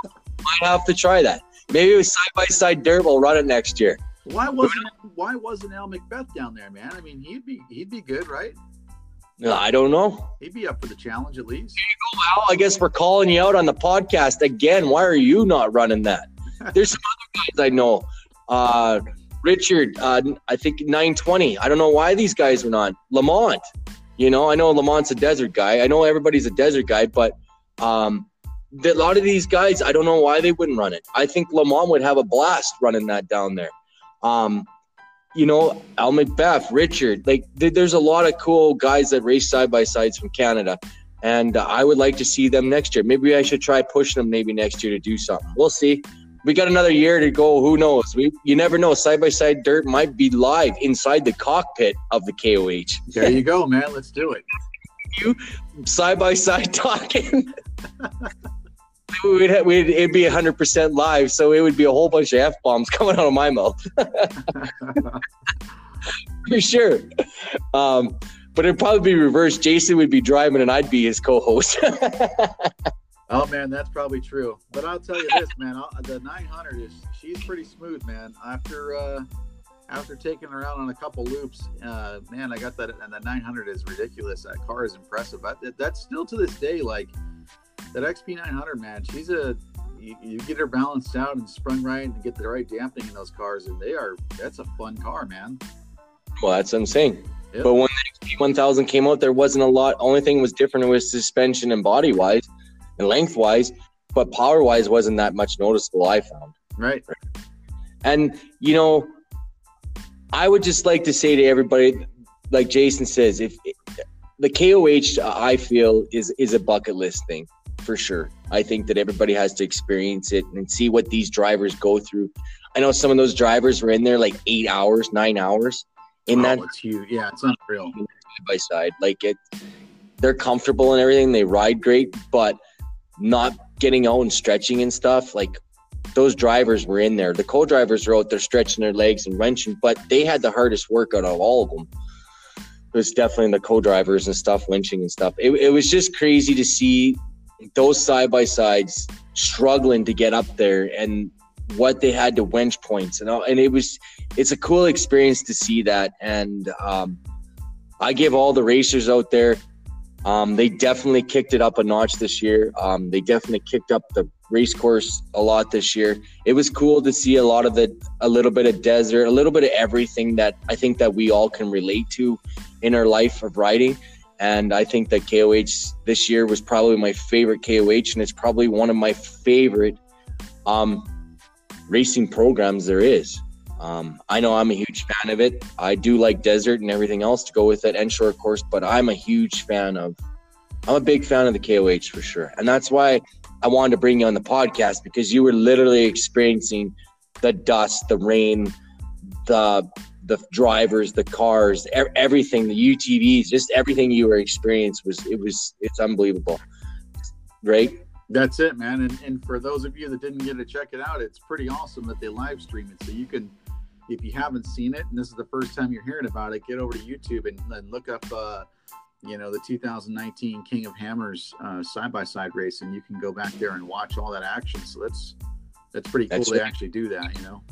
have to try that. Maybe it was side by side dirt. We'll run it next year. why wasn't Why wasn't Al Macbeth down there, man? I mean, he'd be he'd be good, right? No, I don't know. He'd be up for the challenge at least. Well, I guess we're calling you out on the podcast again. Why are you not running that? There's some other guys I know. Uh, Richard, uh, I think 920. I don't know why these guys are not. Lamont, you know, I know Lamont's a desert guy. I know everybody's a desert guy, but um, a lot of these guys, I don't know why they wouldn't run it. I think Lamont would have a blast running that down there. Um, you know, Al Macbeth, Richard, like th- there's a lot of cool guys that race side by sides from Canada and uh, I would like to see them next year. Maybe I should try pushing them maybe next year to do something. We'll see. We got another year to go. Who knows? We you never know. Side by side dirt might be live inside the cockpit of the KOH. There you go, man. Let's do it. You side by side talking. We'd, we'd, it'd be 100% live, so it would be a whole bunch of F bombs coming out of my mouth. For sure. Um, but it'd probably be reversed. Jason would be driving and I'd be his co host. Oh man, that's probably true. But I'll tell you this, man. I'll, the 900 is she's pretty smooth, man. After uh, after taking her out on a couple loops, uh, man, I got that. And the 900 is ridiculous. That car is impressive. That, that's still to this day like that XP 900, man. She's a you, you get her balanced out and sprung right and get the right dampening in those cars, and they are that's a fun car, man. well, that's what I'm saying. Yep. But when the XP 1000 came out, there wasn't a lot. Only thing was different was suspension and body wise and length wise, but power wise wasn't that much noticeable. I found. Right. And you know, I would just like to say to everybody, like Jason says, if the KOH, I feel is is a bucket list thing for sure. I think that everybody has to experience it and see what these drivers go through. I know some of those drivers were in there like eight hours, nine hours in oh, that it's huge. Yeah, it's unreal. side by side. Like it, they're comfortable and everything. They ride great, but not getting out and stretching and stuff. Like those drivers were in there. The co-drivers were out there stretching their legs and wrenching, but they had the hardest work out of all of them. It was definitely the co-drivers and stuff, winching and stuff. It, it was just crazy to see those side by sides struggling to get up there and what they had to wench points and all. And it was, it's a cool experience to see that. And um, I give all the racers out there. Um, they definitely kicked it up a notch this year. Um, they definitely kicked up the race course a lot this year. It was cool to see a lot of the, a little bit of desert, a little bit of everything that I think that we all can relate to in our life of riding. And I think that KOH this year was probably my favorite KOH, and it's probably one of my favorite um, racing programs there is. Um, I know I'm a huge fan of it. I do like desert and everything else to go with it and short course, but I'm a huge fan of. I'm a big fan of the KOH for sure, and that's why I wanted to bring you on the podcast because you were literally experiencing the dust, the rain, the the drivers, the cars, everything, the UTVs, just everything you were experiencing was it was it's unbelievable, right? That's it, man. And, and for those of you that didn't get to check it out, it's pretty awesome that they live stream it. So you can, if you haven't seen it, and this is the first time you're hearing about it, get over to YouTube and, and look up, uh, you know, the 2019 King of Hammers side by side race, and you can go back there and watch all that action. So that's that's pretty cool. That's they right. actually do that, you know.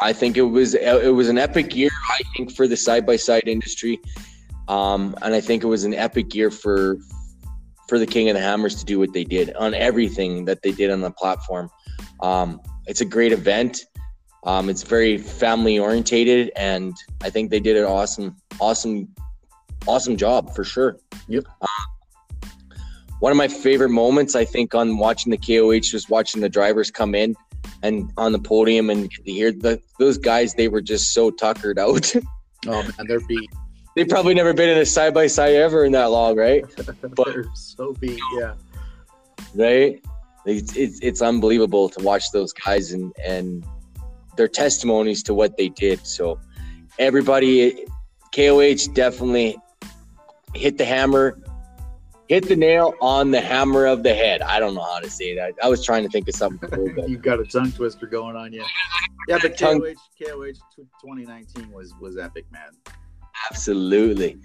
I think it was it was an epic year. I think for the side by side industry, um, and I think it was an epic year for for the King of the Hammers to do what they did on everything that they did on the platform. Um, it's a great event. Um, it's very family orientated, and I think they did an awesome, awesome, awesome job for sure. Yep. Um, one of my favorite moments, I think, on watching the KOH was watching the drivers come in and on the podium and to hear the, those guys. They were just so tuckered out. Oh man, they're beat. they probably never been in a side by side ever in that long, right? they're so beat. Yeah. right? It's, it's it's unbelievable to watch those guys and and their testimonies to what they did. So everybody, KOH definitely hit the hammer, hit the nail on the hammer of the head. I don't know how to say that. I was trying to think of something cool, but You've got a tongue twister going on you. Yeah, but Tongue- KOH, KOH 2019 was was epic, man. absolutely.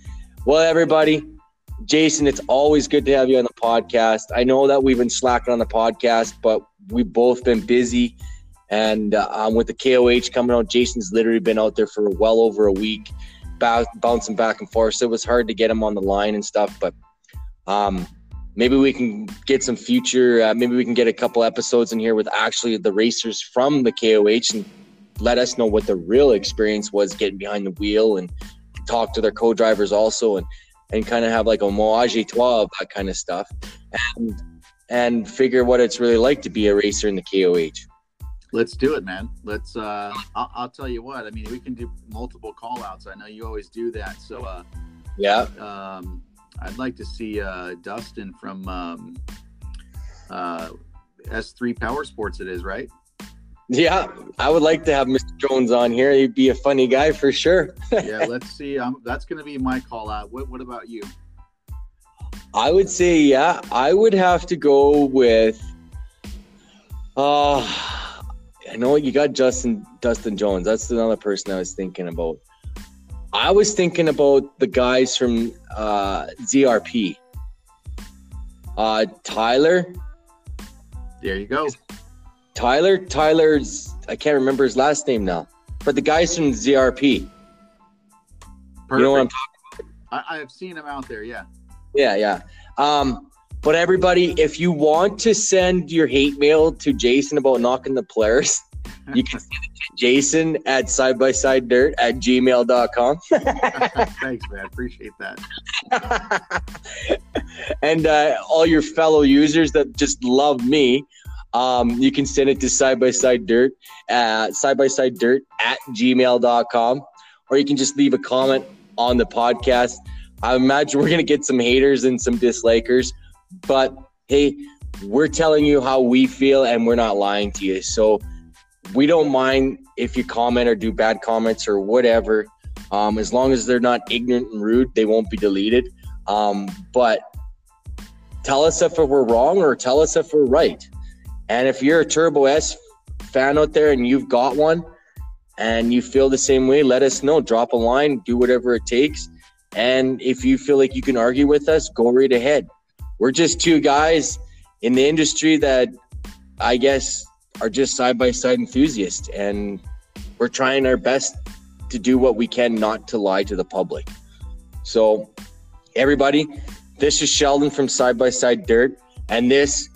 Well, everybody, Jason, it's always good to have you on the podcast. I know that we've been slacking on the podcast, but we've both been busy. And uh, um, with the KOH coming out, Jason's literally been out there for well over a week, bou- bouncing back and forth. So it was hard to get him on the line and stuff. But um, maybe we can get some future, uh, maybe we can get a couple episodes in here with actually the racers from the KOH and let us know what the real experience was getting behind the wheel and talk to their co-drivers also and and kind of have like a moage a of that kind of stuff and and figure what it's really like to be a racer in the KOH. Let's do it, man. Let's. uh I'll, I'll tell you what. I mean, we can do multiple call outs. I know you always do that. So, uh Yeah, um I'd like to see uh Dustin from um uh S3 Power Sports. It is right. yeah. I would like to have Mr. Jones on here. He'd be a funny guy for sure. Yeah. let's see. Um, that's going to be my call out. What What about you? I would say, yeah, I would have to go with. Uh, I know you got Justin Dustin Jones. That's another person I was thinking about. I was thinking about the guys from uh, ZRP. Uh, Tyler, There you go. Tyler, Tyler's. I can't remember his last name now, but the guys from ZRP. Perfect. You know what I'm talking about? I, I have seen him out there. Yeah. Yeah, yeah. Um, but everybody, if you want to send your hate mail to Jason about knocking the players, you can send it Jason at side by side dirt at gmail.com. Thanks, man. Appreciate that. and uh, all your fellow users that just love me, um, you can send it to side by side dirt at side by side dirt at gmail.com. Or you can just leave a comment on the podcast. I imagine we're going to get some haters and some dislikers, but hey, we're telling you how we feel and we're not lying to you. So we don't mind if you comment or do bad comments or whatever. Um, as long as they're not ignorant and rude, they won't be deleted. Um, but tell us if we're wrong or tell us if we're right. And if you're a Turbo S fan out there and you've got one and you feel the same way, let us know. Drop a line, do whatever it takes. And if you feel like you can argue with us, go right ahead. We're just two guys in the industry that I guess are just side by side enthusiasts. And we're trying our best to do what we can not to lie to the public. So, everybody, this is Sheldon from Side by Side Dirt, and this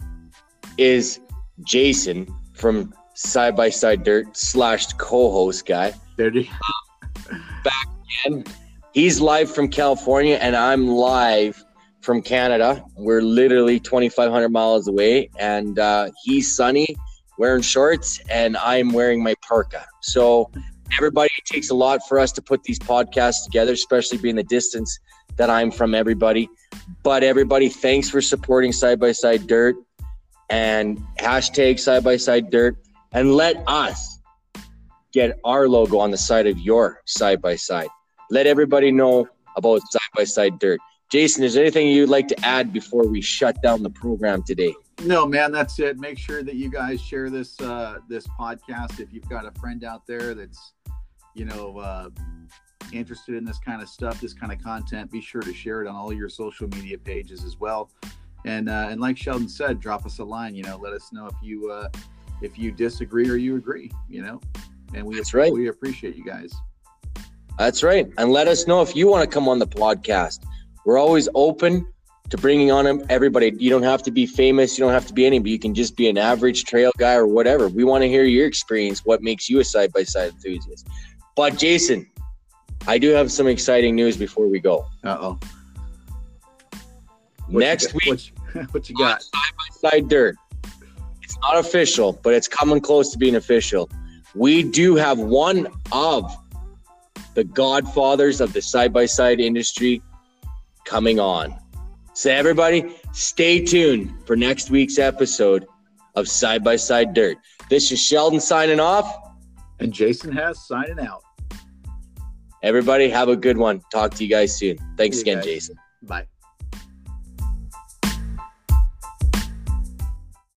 is Jason from Side by Side Dirt slash co-host guy. Dirty. Back again. he's live from California, and I'm live from Canada. We're literally 2,500 miles away, and uh, he's sunny, wearing shorts, and I'm wearing my parka. So, everybody, it takes a lot for us to put these podcasts together, especially being the distance that I'm from everybody. But everybody, thanks for supporting Side by Side Dirt and hashtag Side by Side Dirt, and let us get our logo on the side of your side by side. Let everybody know about side by side dirt. Jason, is there anything you'd like to add before we shut down the program today? No, man, that's it. Make sure that you guys share this uh, this podcast. If you've got a friend out there that's, you know, uh, interested in this kind of stuff, this kind of content, be sure to share it on all your social media pages as well. And uh, and like Sheldon said, drop us a line. You know, let us know if you uh, if you disagree or you agree. You know, and we That's right. we appreciate you guys. That's right. And let us know if you want to come on the podcast. We're always open to bringing on everybody. You don't have to be famous. You don't have to be anybody. You can just be an average trail guy or whatever. We want to hear your experience. What makes you a side by side enthusiast? But Jason, I do have some exciting news before we go. Uh oh. Next week, what you, what you got? Side by side Dirt. It's not official, but it's coming close to being official. We do have one of the godfathers of the side by side industry coming on. So, everybody, stay tuned for next week's episode of Side by Side Dirt. This is Sheldon signing off. And Jason has signing out. Everybody, have a good one. Talk to you guys soon. Thanks again, guys. Jason. Bye.